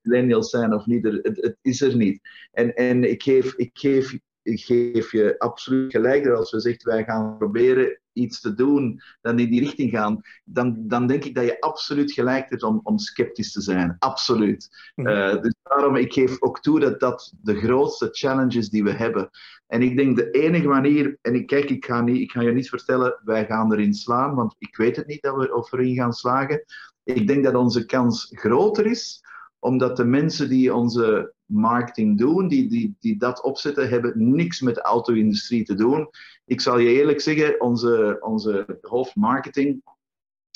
millennials zijn of niet, het, het is er niet. En, en ik, geef, ik, geef, ik geef je absoluut gelijk dat als we zeggen wij gaan proberen iets te doen, dan in die richting gaan, dan, dan denk ik dat je absoluut gelijk hebt om, om sceptisch te zijn. Absoluut. Mhm. Uh, dus daarom, ik geef ook toe dat dat de grootste challenge is die we hebben. En ik denk de enige manier, en ik, kijk, ik ga, niet, ik ga je niet vertellen, wij gaan erin slaan, want ik weet het niet dat we, of we erin gaan slagen. Ik denk dat onze kans groter is, omdat de mensen die onze marketing doen, die, die, die dat opzetten, hebben niks met de auto-industrie te doen. Ik zal je eerlijk zeggen, onze, onze hoofdmarketing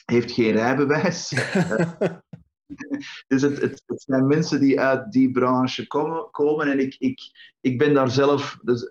heeft geen rijbewijs. dus het, het, het, zijn mensen die uit die branche komen, komen en ik, ik, ik ben daar zelf, dus,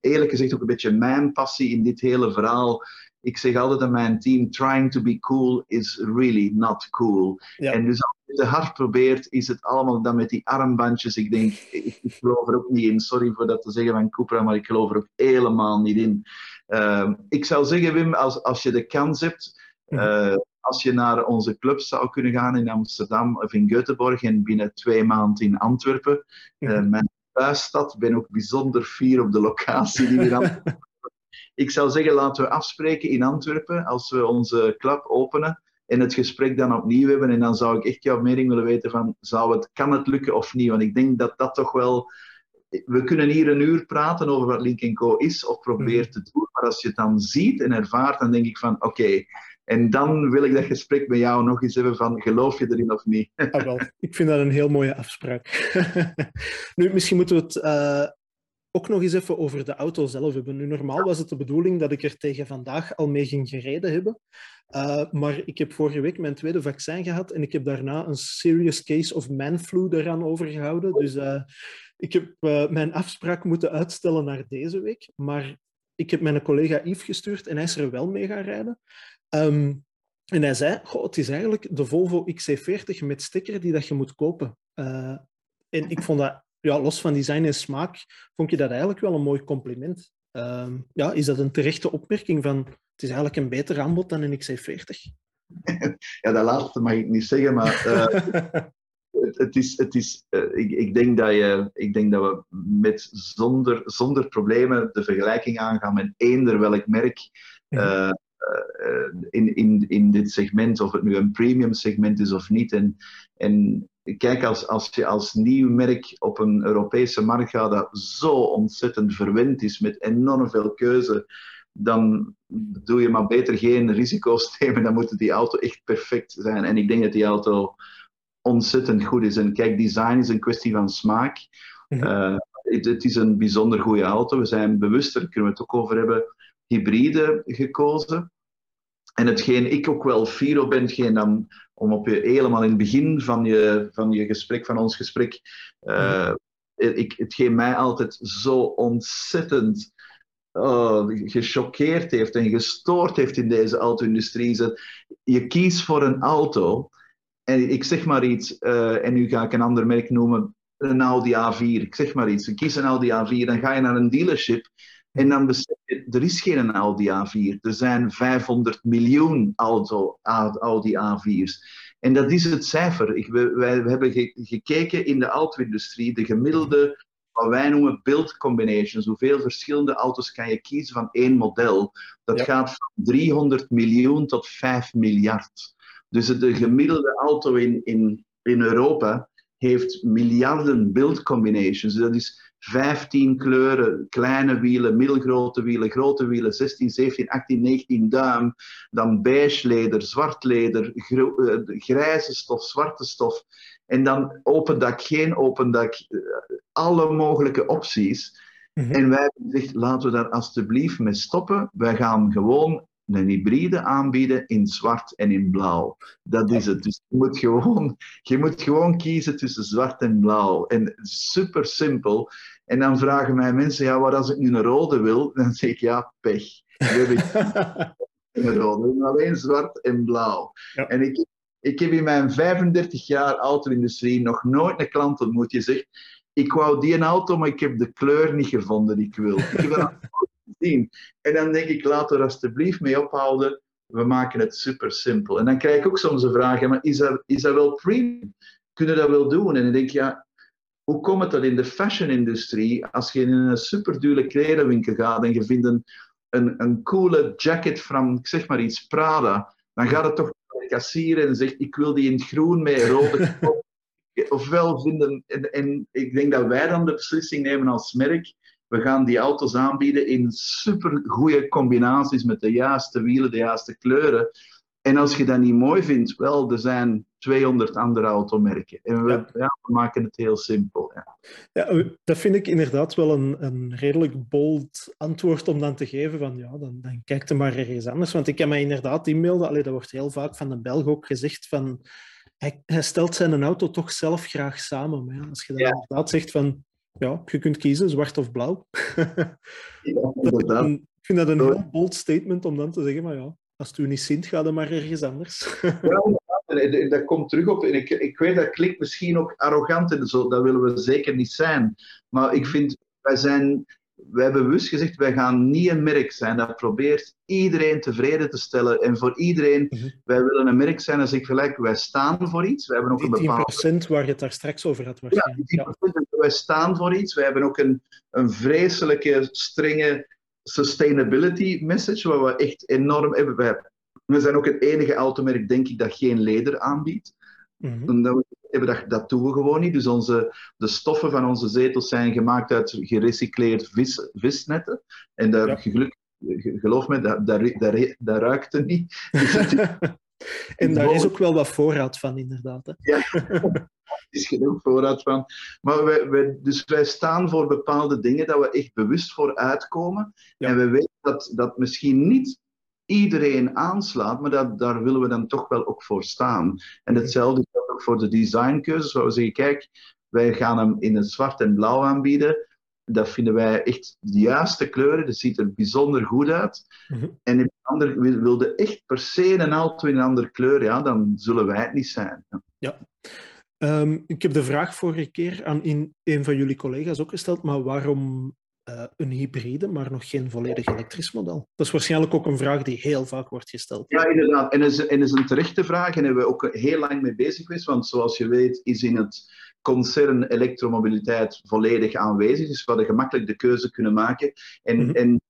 eerlijk gezegd ook een beetje mijn passie in dit hele verhaal. Ik zeg altijd aan mijn team, trying to be cool is really not cool. Ja. En dus te hard probeert, is het allemaal dan met die armbandjes. Ik denk, ik, ik geloof er ook niet in. Sorry voor dat te zeggen van Cupra, maar ik geloof er ook helemaal niet in. Uh, ik zou zeggen, Wim, als, als je de kans hebt, uh, als je naar onze clubs zou kunnen gaan in Amsterdam of in Göteborg en binnen twee maanden in Antwerpen, uh, mijn thuisstad, ben ook bijzonder fier op de locatie die we dan ik zou zeggen, laten we afspreken in Antwerpen als we onze club openen en het gesprek dan opnieuw hebben. En dan zou ik echt jouw mening willen weten van, zou het, kan het lukken of niet? Want ik denk dat dat toch wel... We kunnen hier een uur praten over wat Link Co is of probeert te doen. Maar als je het dan ziet en ervaart, dan denk ik van, oké. Okay, en dan wil ik dat gesprek met jou nog eens hebben van, geloof je erin of niet? Ah, wel. Ik vind dat een heel mooie afspraak. nu, misschien moeten we het... Uh ook nog eens even over de auto zelf hebben. Nu, normaal was het de bedoeling dat ik er tegen vandaag al mee ging gereden hebben. Uh, maar ik heb vorige week mijn tweede vaccin gehad en ik heb daarna een serious case of manflu eraan overgehouden. Dus uh, ik heb uh, mijn afspraak moeten uitstellen naar deze week. Maar ik heb mijn collega Yves gestuurd en hij is er wel mee gaan rijden. Um, en hij zei, goh, het is eigenlijk de Volvo XC40 met sticker die dat je moet kopen. en ik vond dat ja, los van design en smaak, vond je dat eigenlijk wel een mooi compliment. Um, ja, is dat een terechte opmerking van het is eigenlijk een beter aanbod dan een XC40? ja, dat laatste mag ik niet zeggen, maar uh, het, het, is, het is, uh, ik, ik, denk dat je, ik denk dat we met zonder, zonder problemen de vergelijking aangaan met eender welk merk. Uh, in, in, in dit segment, of het nu een premium segment is of niet. En, en kijk, als, als je als nieuw merk op een Europese markt gaat dat zo ontzettend verwend is met enorm veel keuze, dan doe je maar beter geen risico's nemen. Dan moet die auto echt perfect zijn. En ik denk dat die auto ontzettend goed is. En kijk, design is een kwestie van smaak. Mhm. Eh, het, het, is een bijzonder goede auto. We zijn bewuster, daar kunnen we het ook over hebben, hybride gekozen. En hetgeen ik ook wel fier op ben, hetgeen dan, om op je helemaal in het begin van je, van je gesprek, van ons gesprek, uh, ik, hetgeen mij altijd zo ontzettend uh, gechoqueerd heeft en gestoord heeft in deze auto-industrie, is dat je kiest voor een auto, en ik zeg maar iets, uh, en nu ga ik een ander merk noemen, een Audi A4, ik zeg maar iets, je kiest een Audi A4, dan ga je naar een dealership en dan besef je, er is geen Audi A4. Er zijn 500 miljoen auto, Audi A4's. En dat is het cijfer. Ik, wij, wij hebben gekeken in de auto-industrie, de gemiddelde, wat wij noemen build combinations. Hoeveel verschillende auto's kan je kiezen van één model? Dat gaat van 300 miljoen tot 5 miljard. Dus de gemiddelde auto in, in, in Europa heeft miljarden build combinations. Dat is 15 kleuren, kleine wielen, middelgrote wielen, grote wielen, 16, 17, 18, 19 duim, dan beige leder, zwart leder, eh, grijze stof, zwarte stof, en dan open dak, geen open dak, eh, alle mogelijke opties. Mhm. En wij hebben gezegd, laten we daar alstublieft mee stoppen. Wij gaan gewoon een hybride aanbieden in zwart en in blauw. Dat is het. Dus je moet gewoon, je moet gewoon kiezen tussen zwart en blauw. En super simpel. En dan vragen mij mensen, ja, wat als ik nu een rode wil? Dan zeg ik, ja, pech. een rode. Alleen zwart en blauw. En ik, ik heb in mijn 35 jaar auto-industrie nog nooit een klant ontmoet die zegt, ik wou die een auto, maar ik heb de kleur niet gevonden die ik wil. Ik heb En dan denk ik, laat er alsjeblieft mee ophouden. We maken het super simpel. En dan krijg ik ook soms de vraag, maar is dat, is dat wel premium? Kunnen dat wel doen? En dan denk ik, ja, hoe komt het dat in de fashion-industrie, als je in een superdure klerenwinkel gaat en je vindt een, een, een coole jacket van, zeg maar iets, Prada, dan gaat het toch naar de kassier en zegt, ik wil die in het groen met rode kop. Ofwel vinden, en, en ik denk dat wij dan de beslissing nemen als merk, we gaan die auto's aanbieden in super goede combinaties met de juiste wielen, de juiste kleuren. En als je dat niet mooi vindt, wel, er zijn 200 andere automerken. En we, ja. we maken het heel simpel. Ja. ja. dat vind ik inderdaad wel een, een redelijk bold antwoord om dan te geven van ja, dan, dan kijk er maar ergens anders. Want ik kan mij inderdaad inbeelden, allee, dat wordt heel vaak van de Belg ook gezegd van hij, hij stelt zijn auto toch zelf graag samen. Maar als je dan inderdaad zegt van ja, je kunt kiezen, zwart of blauw. ja, ik vind dat een heel bold statement om dan te zeggen, maar ja, als het u niet zint, ga dan maar ergens anders. ja, dat komt terug op. En ik, ik weet, dat klinkt misschien ook arrogant en zo, dat willen we zeker niet zijn. Maar ik vind, wij zijn wij hebben bewust gezegd, wij gaan niet een merk zijn dat probeert iedereen tevreden te stellen. En voor iedereen, mhm. wij willen een merk zijn als ik gelijk, wij staan voor iets. Wij hebben ook die een 10% waar je het daar straks over had waarschijnlijk. Ja, 10%, wij staan voor iets. Wij hebben ook een, een vreselijke, strenge sustainability message, waar we echt enorm hebben. We zijn ook het enige automerk, denk ik, dat geen leder aanbiedt. Mm -hmm. dat, dat doen we gewoon niet. Dus onze, de stoffen van onze zetels zijn gemaakt uit gerecycleerd vis, visnetten. En daar, ja. geloof me, dat, dat, dat, dat ruikt het niet. en daar is ook wel wat voorraad van, inderdaad. Hè? Ja, er is genoeg voorraad van. Maar wij, wij, dus wij staan voor bepaalde dingen dat we echt bewust voor uitkomen. Ja. En we weten dat, dat misschien niet iedereen aanslaat, maar dat, daar willen we dan toch wel ook voor staan. En hetzelfde geldt ook voor de designkeuzes, waar we zeggen, kijk, wij gaan hem in het zwart en blauw aanbieden. Dat vinden wij echt de juiste kleuren, dat ziet er bijzonder goed uit. Mhm. En in ander, wilde echt per se een auto in een andere kleur, ja, dan zullen wij het niet zijn. Ja. Um, ik heb de vraag vorige keer aan in, een van jullie collega's ook gesteld, maar waarom uh, een hybride, maar nog geen volledig elektrisch model? Dat is waarschijnlijk ook een vraag die heel vaak wordt gesteld. Ja, inderdaad. En is, en is een terechte vraag en hebben we ook heel lang mee bezig geweest. Want zoals je weet is in het concern elektromobiliteit volledig aanwezig. Dus we hadden gemakkelijk de keuze kunnen maken. En, mm -hmm. en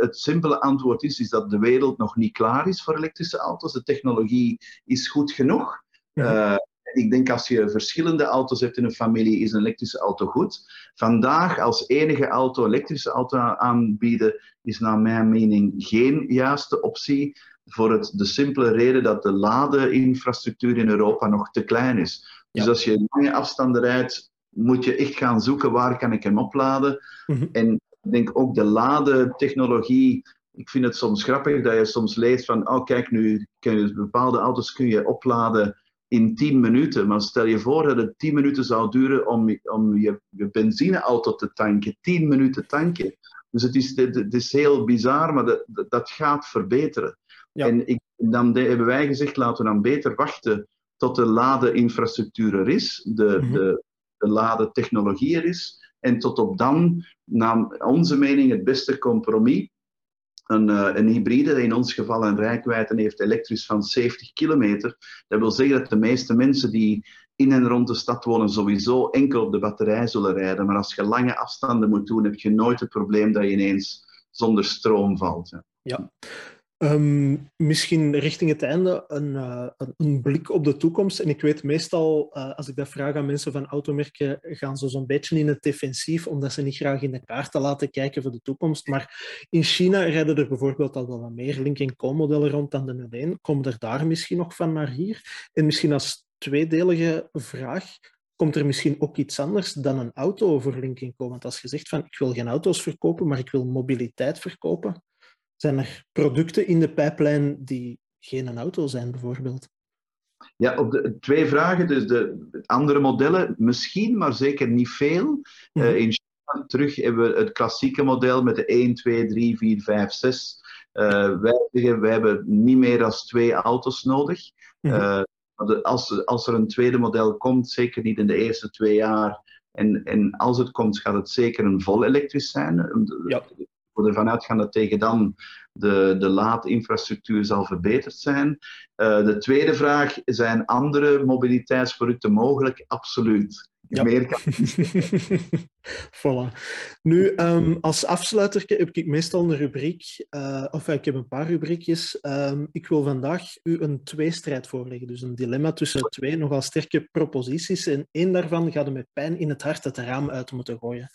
het simpele antwoord is, is dat de wereld nog niet klaar is voor elektrische auto's. De technologie is goed genoeg. Uh, ik denk als je verschillende auto's hebt in een familie, is een elektrische auto goed. Vandaag als enige auto elektrische auto aanbieden, is naar mijn mening geen juiste optie. Voor het, de simpele reden dat de ladeinfrastructuur in Europa nog te klein is. Dus ja. als je lange afstanden rijdt, moet je echt gaan zoeken waar kan ik hem opladen. Mm -hmm. En ik denk ook de ladetechnologie. Ik vind het soms grappig dat je soms leest van, oh kijk nu, kun je, bepaalde auto's kun je opladen in 10 minuten. Maar stel je voor dat het 10 minuten zou duren om, om je, je benzineauto te tanken. 10 minuten tanken. Dus het is, het is heel bizar, maar dat, dat gaat verbeteren. Ja. En ik, dan hebben wij gezegd, laten we dan beter wachten tot de ladeinfrastructuur er is, de, mm -hmm. de, de ladetechnologie er is. En tot op dan, naar onze mening, het beste compromis een, uh, een hybride, in ons geval een rijkwijde heeft elektrisch van 70 kilometer. Dat wil zeggen dat de meeste mensen die in en rond de stad wonen sowieso enkel op de batterij zullen rijden. Maar als je lange afstanden moet doen, heb je nooit het probleem dat je ineens zonder stroom valt. Ja. Um, misschien richting het einde een, uh, een, blik op de toekomst. En ik weet meestal, uh, als ik dat vraag aan mensen van automerken, gaan ze zo'n beetje in het defensief, omdat ze niet graag in de kaarten laten kijken voor de toekomst. Maar in China rijden er bijvoorbeeld al wel wat meer Link Co-modellen rond dan de 01. Komen er daar misschien nog van naar hier? En misschien als tweedelige vraag, komt er misschien ook iets anders dan een auto over Link Co? Want als je zegt van, ik wil geen auto's verkopen, maar ik wil mobiliteit verkopen, zijn er producten in de pijplijn die geen auto zijn, bijvoorbeeld? Ja, op de twee vragen. Dus de andere modellen, misschien, maar zeker niet veel. Uh, in China terug hebben we het klassieke model met de 1, 2, 3, 4, 5, 6. Uh, wij zeggen, wij hebben niet meer dan twee auto's nodig. Uh, als, als er een tweede model komt, zeker niet in de eerste twee jaar. En, en als het komt, gaat het zeker een vol elektrisch zijn. Ja we ervan uitgaan dat tegen dan de, de laadinfrastructuur zal verbeterd zijn. Uh, de tweede vraag, zijn andere mobiliteitsproducten mogelijk? Absoluut. Ja. Meer kan voilà. Nu, um, als afsluiter heb ik meestal een rubriek, uh, of ik heb een paar rubriekjes. Um, ik wil vandaag u een tweestrijd voorleggen, dus een dilemma tussen twee nogal sterke proposities. En één daarvan gaat er met pijn in het hart het raam uit moeten gooien.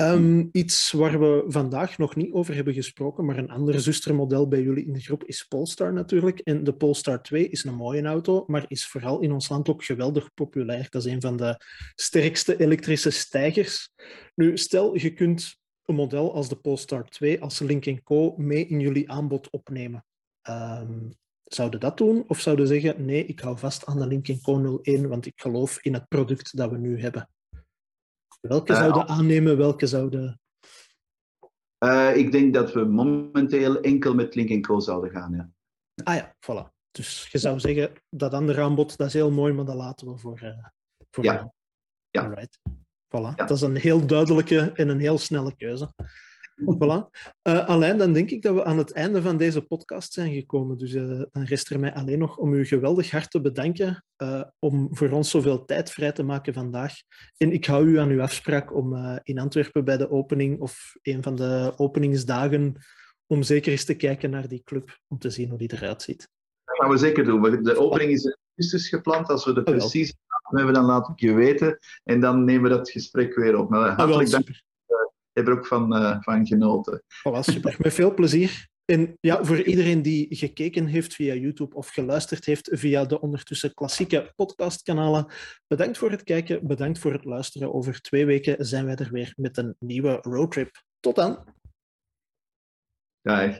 Um, iets waar we vandaag nog niet over hebben gesproken, maar een ander zustermodel bij jullie in de groep is Polestar natuurlijk. En de Polestar 2 is een mooie auto, maar is vooral in ons land ook geweldig populair. Dat is een van de sterkste elektrische stijgers. Nu, stel je kunt een model als de Polestar 2 als Link Co mee in jullie aanbod opnemen. Um, zouden dat doen of zouden zeggen nee, ik hou vast aan de Link Co 01, want ik geloof in het product dat we nu hebben? Welke uh, zouden aannemen, welke zouden... Uh, ik denk dat we momenteel enkel met Link Co zouden gaan, ja. Ah ja, voilà. Dus je zou zeggen, dat andere aanbod, dat is heel mooi, maar dat laten we voor, uh, voor ja. Mij. Ja. Alright. Voilà. Ja. Dat is een heel duidelijke en een heel snelle keuze. Voilà. Uh, Alain, dan denk ik dat we aan het einde van deze podcast zijn gekomen. Dus uh, dan rest er mij alleen nog om u geweldig hard te bedanken uh, om voor ons zoveel tijd vrij te maken vandaag. En ik hou u aan uw afspraak om in Antwerpen bij de opening of een van de openingsdagen om zeker eens te kijken naar die club, om te zien hoe die eruit ziet. Dat gaan we zeker doen. De opening is in augustus gepland. Als we de precies hebben, dan laat ik je weten. En dan nemen we dat gesprek weer op. Maar hartelijk dank heb er ook van, uh, van genoten. Voilà, super. Met veel plezier. En ja, voor iedereen die gekeken heeft via YouTube of geluisterd heeft via de ondertussen klassieke podcastkanalen, bedankt voor het kijken, bedankt voor het luisteren. Over twee weken zijn wij er weer met een nieuwe roadtrip. Tot dan. Dag.